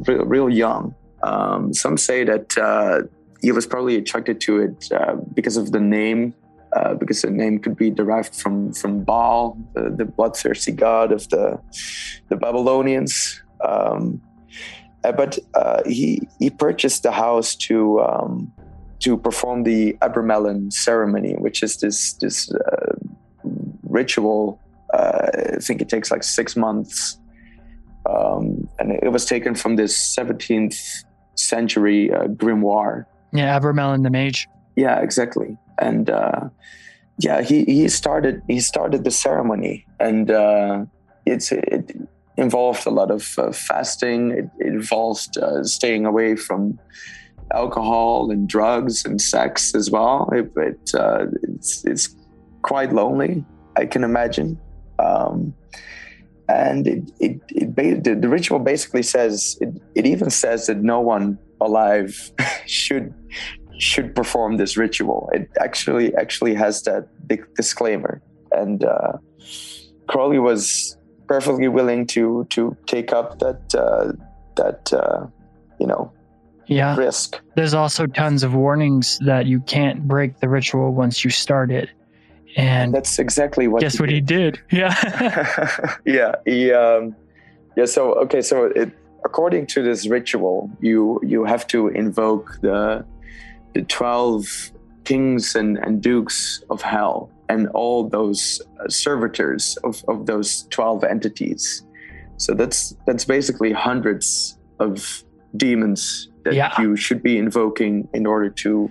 real, real young. Um, some say that uh, he was probably attracted to it uh, because of the name, uh, because the name could be derived from from Baal, the, the bloodthirsty god of the the Babylonians. Um, uh, but he he purchased the house to um, to perform the Abramelin ceremony, which is this this uh, ritual. Uh, I think it takes like six months, um, and it was taken from this 17th century uh, grimoire. Yeah, Abramelin the Mage. Yeah, exactly. And uh, yeah, he, he started he started the ceremony, and uh, it's it involved a lot of uh, fasting. It, it involved uh, staying away from alcohol and drugs and sex as well. It, it uh, it's it's quite lonely, I can imagine. Um, and it, it, it the, ritual basically says it, it even says that no one alive should should perform this ritual. It actually actually has that disclaimer, and uh, Crowley was perfectly willing to to take up that uh, that uh, you know Yeah. risk. There's also tons of warnings that you can't break the ritual once you start it. And That's exactly what. guess what he did? Yeah. yeah, he. Um, yeah. So okay. So it, according to this ritual, you you have to invoke the the twelve kings and, and dukes of hell and all those uh, servitors of, of those twelve entities. So that's that's basically hundreds of demons that Yeah. you should be invoking in order to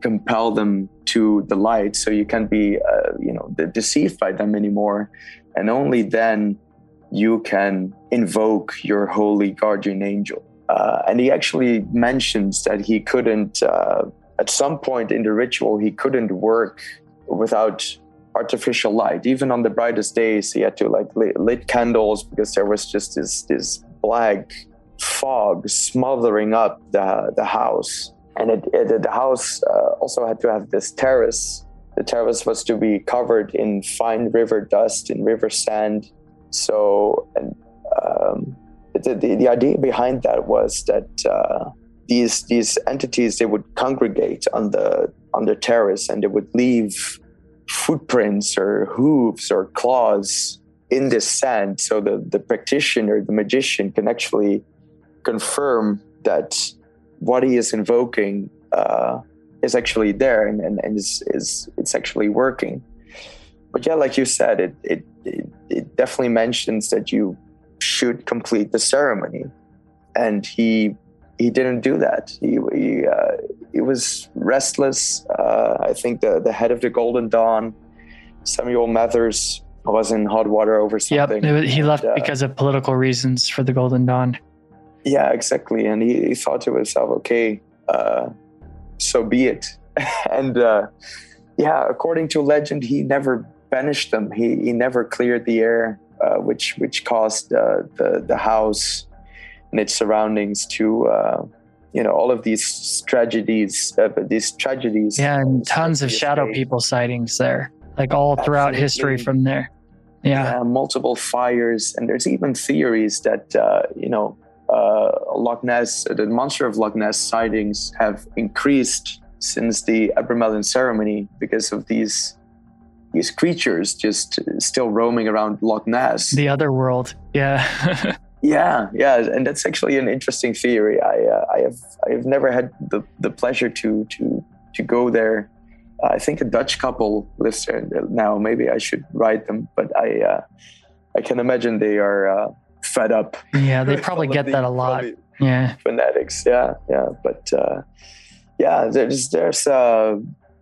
compel them to the light so you can't be uh, you know de- deceived by them anymore. And only then you can invoke your holy guardian angel. Uh, and he actually mentions that he couldn't uh, at some point in the ritual he couldn't work without artificial light. Even on the brightest days he had to like lit, lit candles because there was just this this black fog smothering up the, the house and it, it, the house uh, also had to have this terrace. The terrace was to be covered in fine river dust, and river sand. So, and, um, the, the, the idea behind that was that uh, these these entities they would congregate on the on the terrace and they would leave footprints or hooves or claws in this sand, so the the practitioner, the magician, can actually confirm that what he is invoking uh, is actually there and, and, and is, is it's actually working. But yeah, like you said, it, it, it, it definitely mentions that you should complete the ceremony. And he he didn't do that. He he, uh, he was restless. Uh, I think the, the head of the Golden Dawn, Samuel Mathers, was in hot water over yep. something. it was- He And, left uh, because of political reasons for the Golden Dawn. Yeah, exactly. And he, he thought to himself, okay, uh, so be it. and uh, yeah, according to legend, he never banished them. He, he never cleared the air, uh, which which caused uh, the the house and its surroundings to uh, you know all of these tragedies, uh, these tragedies. Yeah, and tons of shadow today. people sightings there, like all throughout history from there. Yeah. uh, multiple fires, and there's even theories that uh, you know uh, Loch Ness, the monster of Loch Ness sightings have increased since the Abramelin ceremony because of these these creatures just still roaming around Loch Ness. The other world. Yeah. Yeah, yeah, and that's actually an interesting theory. I uh, I have I have never had the, the pleasure to to to go there. Uh, I think a Dutch couple lives there now. Maybe I should write them, but I uh, I can imagine they are uh, fed up. yeah, they probably get that a lot. Yeah. Fanatics, yeah, yeah, but uh, yeah, there's there's uh,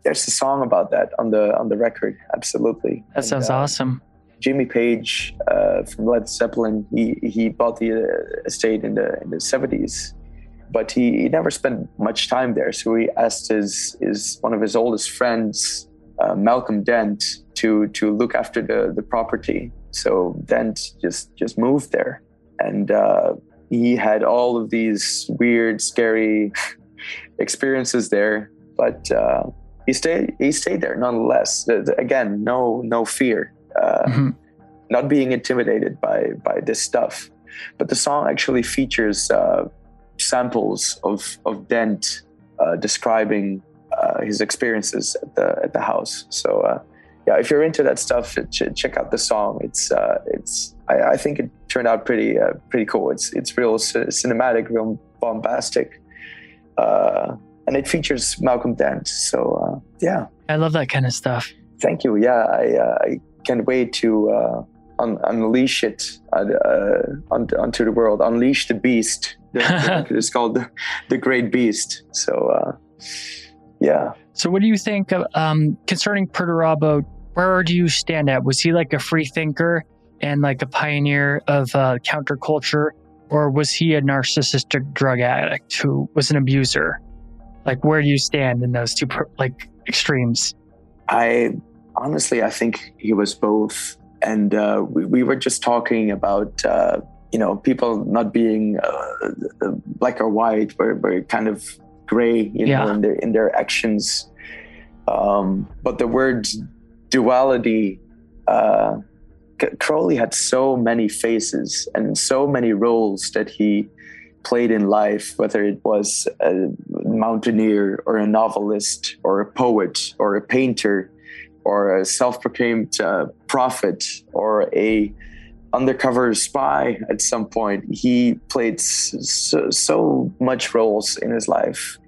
there's a song about that on the on the record. Absolutely, That And, sounds uh, awesome. Jimmy Page uh, from Led Zeppelin. He he bought the uh, estate in the in the seventies, but he, he never spent much time there. So he asked his his one of his oldest friends, uh, Malcolm Dent, to to look after the the property. So Dent just just moved there, and uh, he had all of these weird, scary experiences there. But uh, he stayed he stayed there nonetheless. The- the- again, no no fear. Uh, Mhm. not being intimidated by by this stuff. But the song actually features uh, samples of of Dent uh, describing uh, his experiences at the at the house. So uh, yeah, if you're into that stuff, ch- check out the song. It's uh, it's I, I, think it turned out pretty uh, pretty cool. It's it's real c- cinematic, real bombastic, uh, and it features Malcolm Dent. So yeah, I love that kind of stuff. Thank you. Yeah, I I can't wait to. Un- unleash it onto the world, unleash the beast. it's called the, the Great Beast. So, yeah. So, what do you think um, concerning Perdurabo? Where do you stand at? Was he like a free thinker and like a pioneer of uh, counterculture, or was he a narcissistic drug addict who was an abuser? Like, where do you stand in those two like extremes? I honestly, I think he was both, and uh, we, we were just talking about. Uh, you know, people not being uh, black or white, but, but kind of gray, you yeah. know, in their in their actions. Um, but the word duality, uh, Crowley had so many faces and so many roles that he played in life, whether it was a mountaineer or a novelist or a poet or a painter or a self-proclaimed uh, prophet or a undercover spy at some point. He played so, so much roles in his life.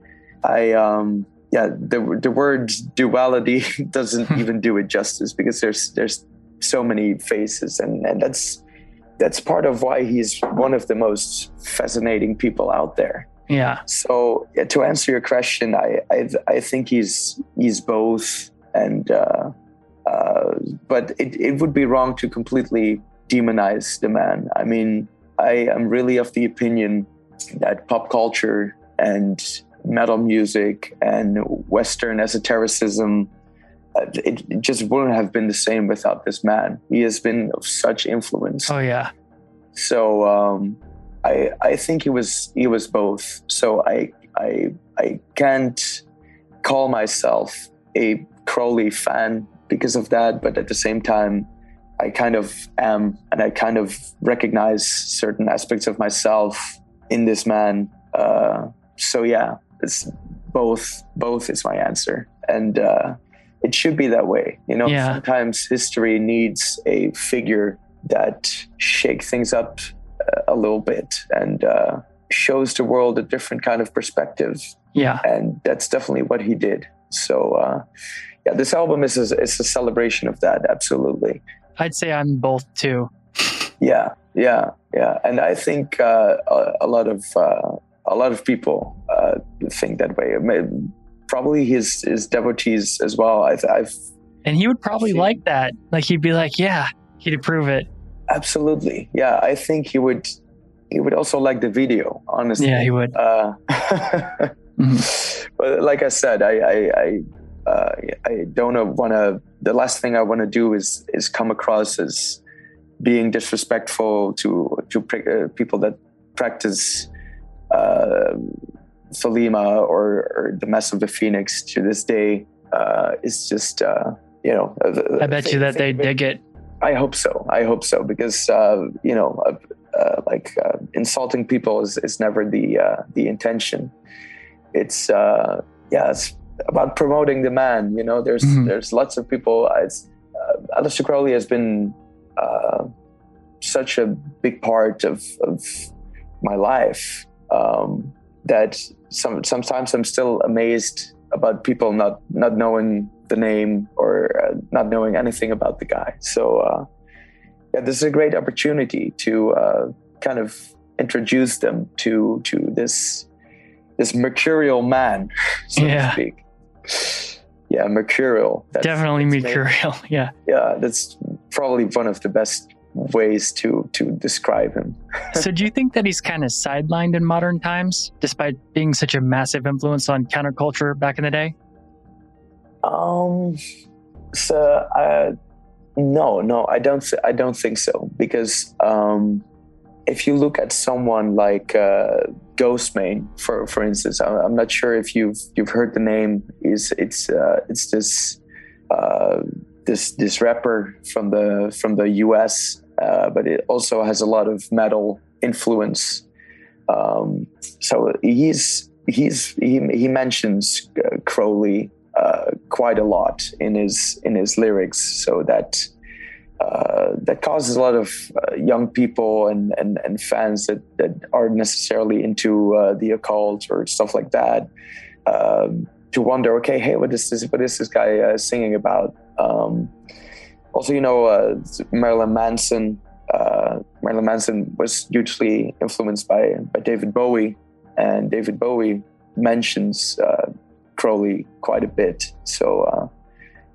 I um yeah, the the word duality doesn't even do it justice because there's there's so many faces and and that's that's part of why he's one of the most fascinating people out there. Yeah. So yeah, to answer your question, I I, I think he's he's both, and uh, uh, but it, it would be wrong to completely demonize the man. I mean, I am really of the opinion that pop culture and metal music and Western esotericism, uh, it, it, just wouldn't have been the same without this man. He has been of such influence. Oh yeah. So um, I I think he was he was both. So I I I can't call myself a Crowley fan because of that, but at the same time, I kind of am, and I kind of recognize certain aspects of myself in this man. Uh, so yeah, it's both. Both is my answer, and uh, it should be that way. You know, yeah. sometimes history needs a figure that shakes things up a little bit and uh, shows the world a different kind of perspective. Yeah, and that's definitely what he did. So. Uh, yeah, this album is a, it's a celebration of that. Absolutely. I'd say I'm both too. Yeah, yeah, yeah, and I think uh, a, a, lot of uh, a lot of people uh, think that way. Probably his his devotees as well. I've, I've and he would probably seen. like that. Like he'd be like, yeah, he'd approve it. Absolutely, yeah. I think he would. He would also like the video. Honestly, yeah, he would. Uh, mm-hmm. But like I said, I, I, I uh, I don't want to. The last thing I want to do is is come across as being disrespectful to to uh, people that practice uh, Thelema or, or, the Mess of the Phoenix to this day. Uh, it's just uh, you know. I bet you that they dig it. I hope so. I hope so because uh, you know, uh, like insulting people is, is never the the intention. It's yeah, it's about promoting the man. You know, there's mm-hmm. there's lots of people. It's, uh, Aleister Crowley has been uh, such a big part of, of my life um, that some sometimes I'm still amazed about people not not knowing the name or uh, not knowing anything about the guy. So uh, yeah, this is a great opportunity to uh, kind of introduce them to to this this mercurial man, so yeah. to speak yeah, mercurial. That's, Definitely that's mercurial. Maybe, yeah. Yeah, that's probably one of the best ways to to describe him. so do you think that he's kind of sidelined in modern times despite being such a massive influence on counterculture back in the day? Um so uh no, no, I don't I don't think so because um if you look at someone like uh, Ghostemane, for for instance, I'm not sure if you've you've heard the name. Is it's uh, it's this uh, this this rapper from the from the U.S., uh, but it also has a lot of metal influence. Um, so he's he's he, he mentions uh, Crowley uh, quite a lot in his in his lyrics, so that uh, that causes a lot of uh, young people and, and, and fans that, that aren't necessarily into uh, the occult or stuff like that um, to wonder, okay, hey, what is this? What is this guy uh, singing about? Um, also, you know, uh, Marilyn Manson. Marilyn Manson was hugely influenced by by David Bowie, and David Bowie mentions Crowley quite a bit. So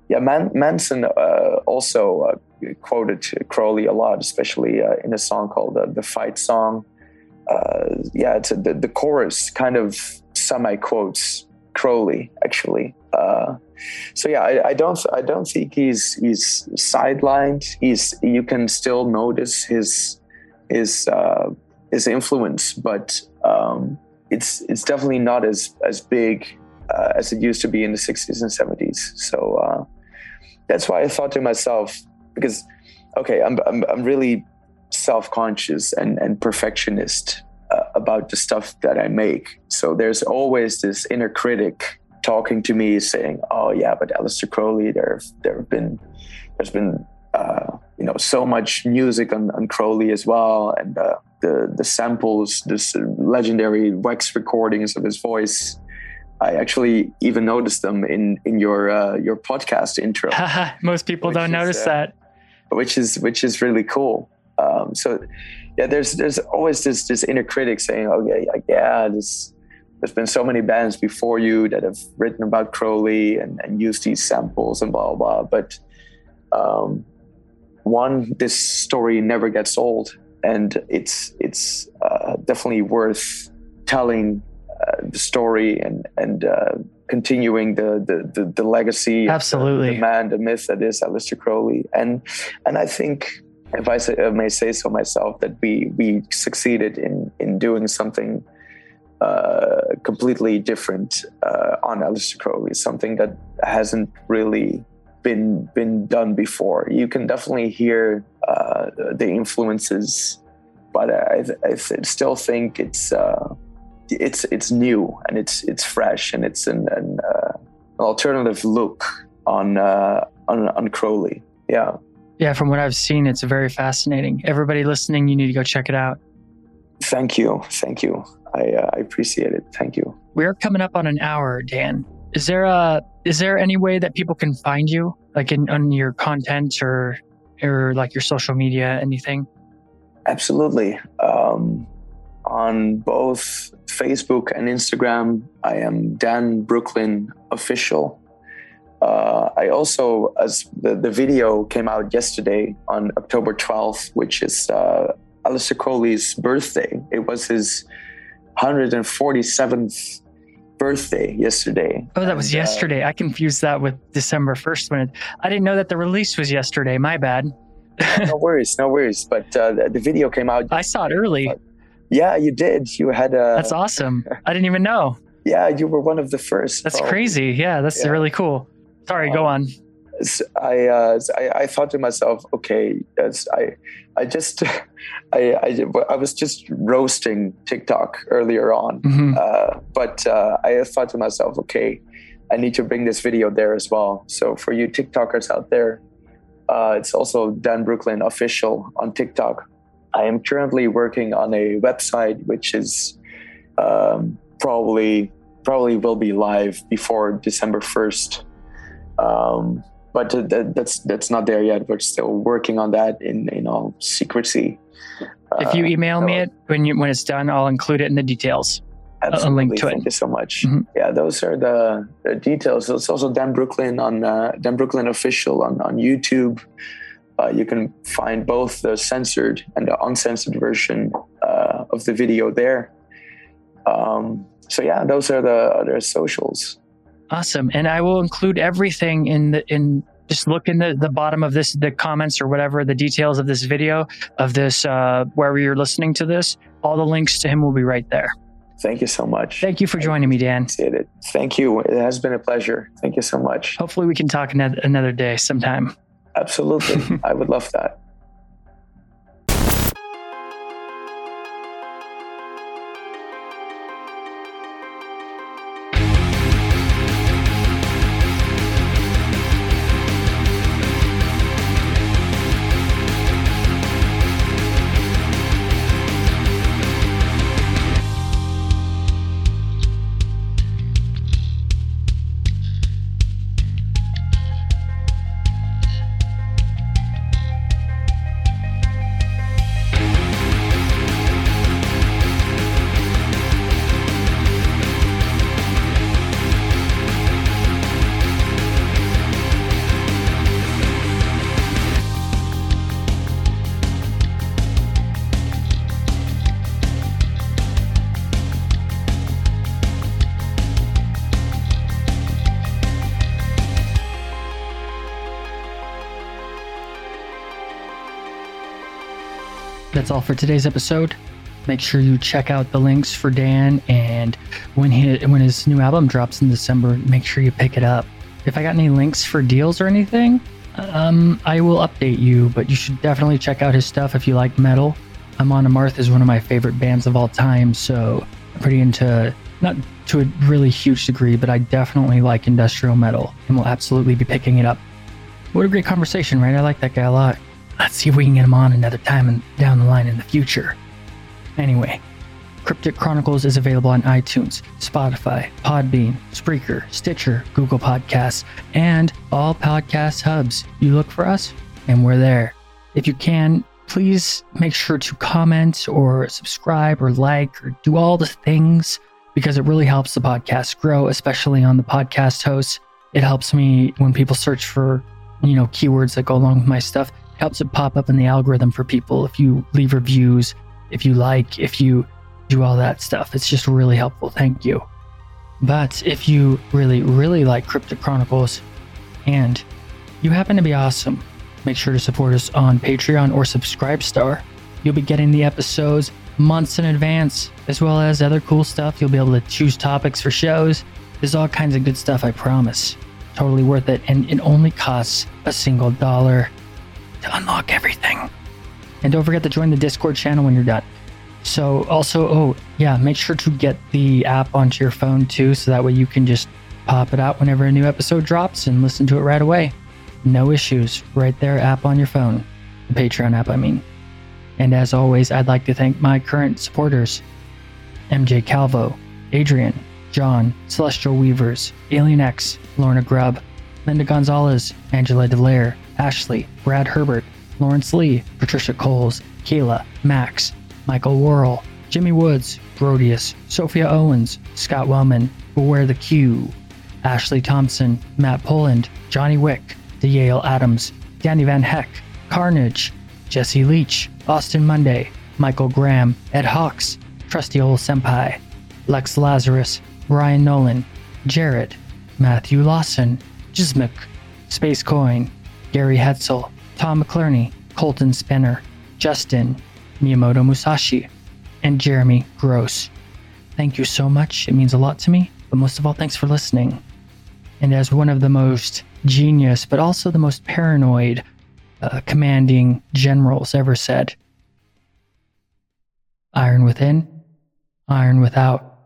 yeah, Man- Manson uh, also uh, quoted Crowley a lot, especially uh, in a song called "The Fight Song." Uh, yeah, it's a, the, the chorus kind of semi quotes Crowley actually. Uh, so yeah, I, I, don't I don't think he's he's sidelined. He's you can still notice his his uh, his influence, but um, it's it's definitely not as as big uh, as it used to be in the 60s and 70s. So uh, that's why I thought to myself, because, okay, I'm, I'm, I'm really self conscious and, and perfectionist uh, about the stuff that I make. So there's always this inner critic talking to me saying, oh, yeah, but Aleister Crowley, there, there have been, there's been, uh, you know, so much music on, on Crowley as well. And uh, the, the samples, this legendary wax recordings of his voice I actually even noticed them in in your uh, your podcast intro. Most people don't is, notice uh, that, which is which is really cool. Um, so yeah, there's there's always this this inner critic saying, "Oh yeah, yeah, yeah this." There's been so many bands before you that have written about Crowley and, and used these samples and blah blah. blah. But um, one, this story never gets old, and it's it's uh, definitely worth telling uh, the story and and uh, continuing the, the the, the legacy absolutely the, the, man the myth that is Aleister Crowley and and I think if I, say, I may say so myself that we we succeeded in in doing something uh, completely different uh, on Aleister Crowley something that hasn't really been been done before you can definitely hear uh, the influences but I, I still think it's uh, it's it's new and it's it's fresh and it's an, an, uh, an alternative look on, uh, on on Crowley. Yeah. Yeah, from what I've seen, it's very fascinating. Everybody listening, you need to go check it out. Thank you, thank you. I, uh, I appreciate it. Thank you. We're coming up on an hour, Dan. Is there a is there any way that people can find you, like in on your content or or like your social media, anything? Absolutely. Um, on both Facebook and Instagram. I am Dan Brooklyn Official. Uh, I also, as the, the video came out yesterday on October 12th, which is uh, Aleister Crowley's birthday. It was his 147th birthday yesterday. Oh, that was and, uh, yesterday. Uh, I confused that with December 1st when it, I didn't know that the release was yesterday. My bad. no worries, no worries. But uh, the, the, video came out. I saw it early. Yeah, you did. You had a. That's awesome. I didn't even know. Yeah, you were one of the first. That's probably. crazy. Yeah, that's yeah. really cool. Sorry, um, go on. I, uh, I, I thought to myself, okay, as I I just I, I, I was just roasting TikTok earlier on, mm-hmm. uh, but uh, I thought to myself, okay, I need to bring this video there as well. So for you TikTokers out there, uh, it's also Dan Brooklyn official on TikTok. I am currently working on a website which is um, probably probably will be live before December first. Um, but that, that's that's not there yet. We're still working on that in in all secrecy. If you uh, email uh, me it when you when it's done, I'll include it in the details. Absolutely. A link to Thank it. you so much. Mm-hmm. Yeah, those are the, the details. It's also Dan Brooklyn on uh, Dan Brooklyn official on on YouTube. Uh, you can find both the censored and the uncensored version uh, of the video there. Um, so yeah, those are the other socials. Awesome, and I will include everything in the in. Just look in the, the bottom of this, the comments or whatever, the details of this video, of this, uh, wherever you're listening to this. All the links to him will be right there. Thank you so much. Thank you for joining me, Dan. Appreciate it. Thank you. It has been a pleasure. Thank you so much. Hopefully, we can talk another day sometime. Absolutely. I would love that. That's all for today's episode. Make sure you check out the links for Dan and when he when his new album drops in December, make sure you pick it up. If I got any links for deals or anything, um, I will update you, but you should definitely check out his stuff if you like metal. Amon Amarth is one of my favorite bands of all time, so I'm pretty into not to a really huge degree, but I definitely like industrial metal and will absolutely be picking it up. What a great conversation, right? I like that guy a lot. Let's see if we can get him on another time and down the line in the future. Anyway, Cryptic Chronicles is available on iTunes, Spotify, Podbean, Spreaker, Stitcher, Google Podcasts, and all podcast hubs. You look for us, and we're there. If you can, please make sure to comment or subscribe or like or do all the things because it really helps the podcast grow, especially on the podcast hosts. It helps me when people search for, you know, keywords that go along with my stuff helps it pop up in the algorithm for people if you leave reviews, if you like, if you do all that stuff. It's just really helpful. Thank you. But if you really, really like Cryptic Chronicles and you happen to be awesome, make sure to support us on Patreon or Subscribestar. You'll be getting the episodes months in advance, as well as other cool stuff. You'll be able to choose topics for shows. There's all kinds of good stuff, I promise. Totally worth it, and it only costs a single dollar to unlock everything. And don't forget to join the Discord channel when you're done. So, also, oh, yeah, make sure to get the app onto your phone too, so that way you can just pop it out whenever a new episode drops and listen to it right away. No issues. Right there, app on your phone. The Patreon app, I mean. And as always, I'd like to thank my current supporters MJ Calvo, Adrian, John, Celestial Weavers, Alien X, Lorna Grubb, Linda Gonzalez, Angela DeLaire, Ashley, Brad Herbert, Lawrence Lee, Patricia Coles, Kayla, Max, Michael Worrell, Jimmy Woods, Brodius, Sophia Owens, Scott Wellman, Beware the Q, Ashley Thompson, Matt Poland, Johnny Wick, DeYale Adams, Danny Van Heck, Carnage, Jesse Leach, Austin Monday, Michael Graham, Ed Hawks, Trusty Old Senpai, Lex Lazarus, Ryan Nolan, Jarrett, Matthew Lawson, Jismuk, Space Coin, Gary Hetzel, Tom McClerny, Colton Spinner, Justin, Miyamoto Musashi, and Jeremy Gross. Thank you so much. It means a lot to me, but most of all, thanks for listening. And as one of the most genius, but also the most paranoid uh, commanding generals ever said, iron within, iron without.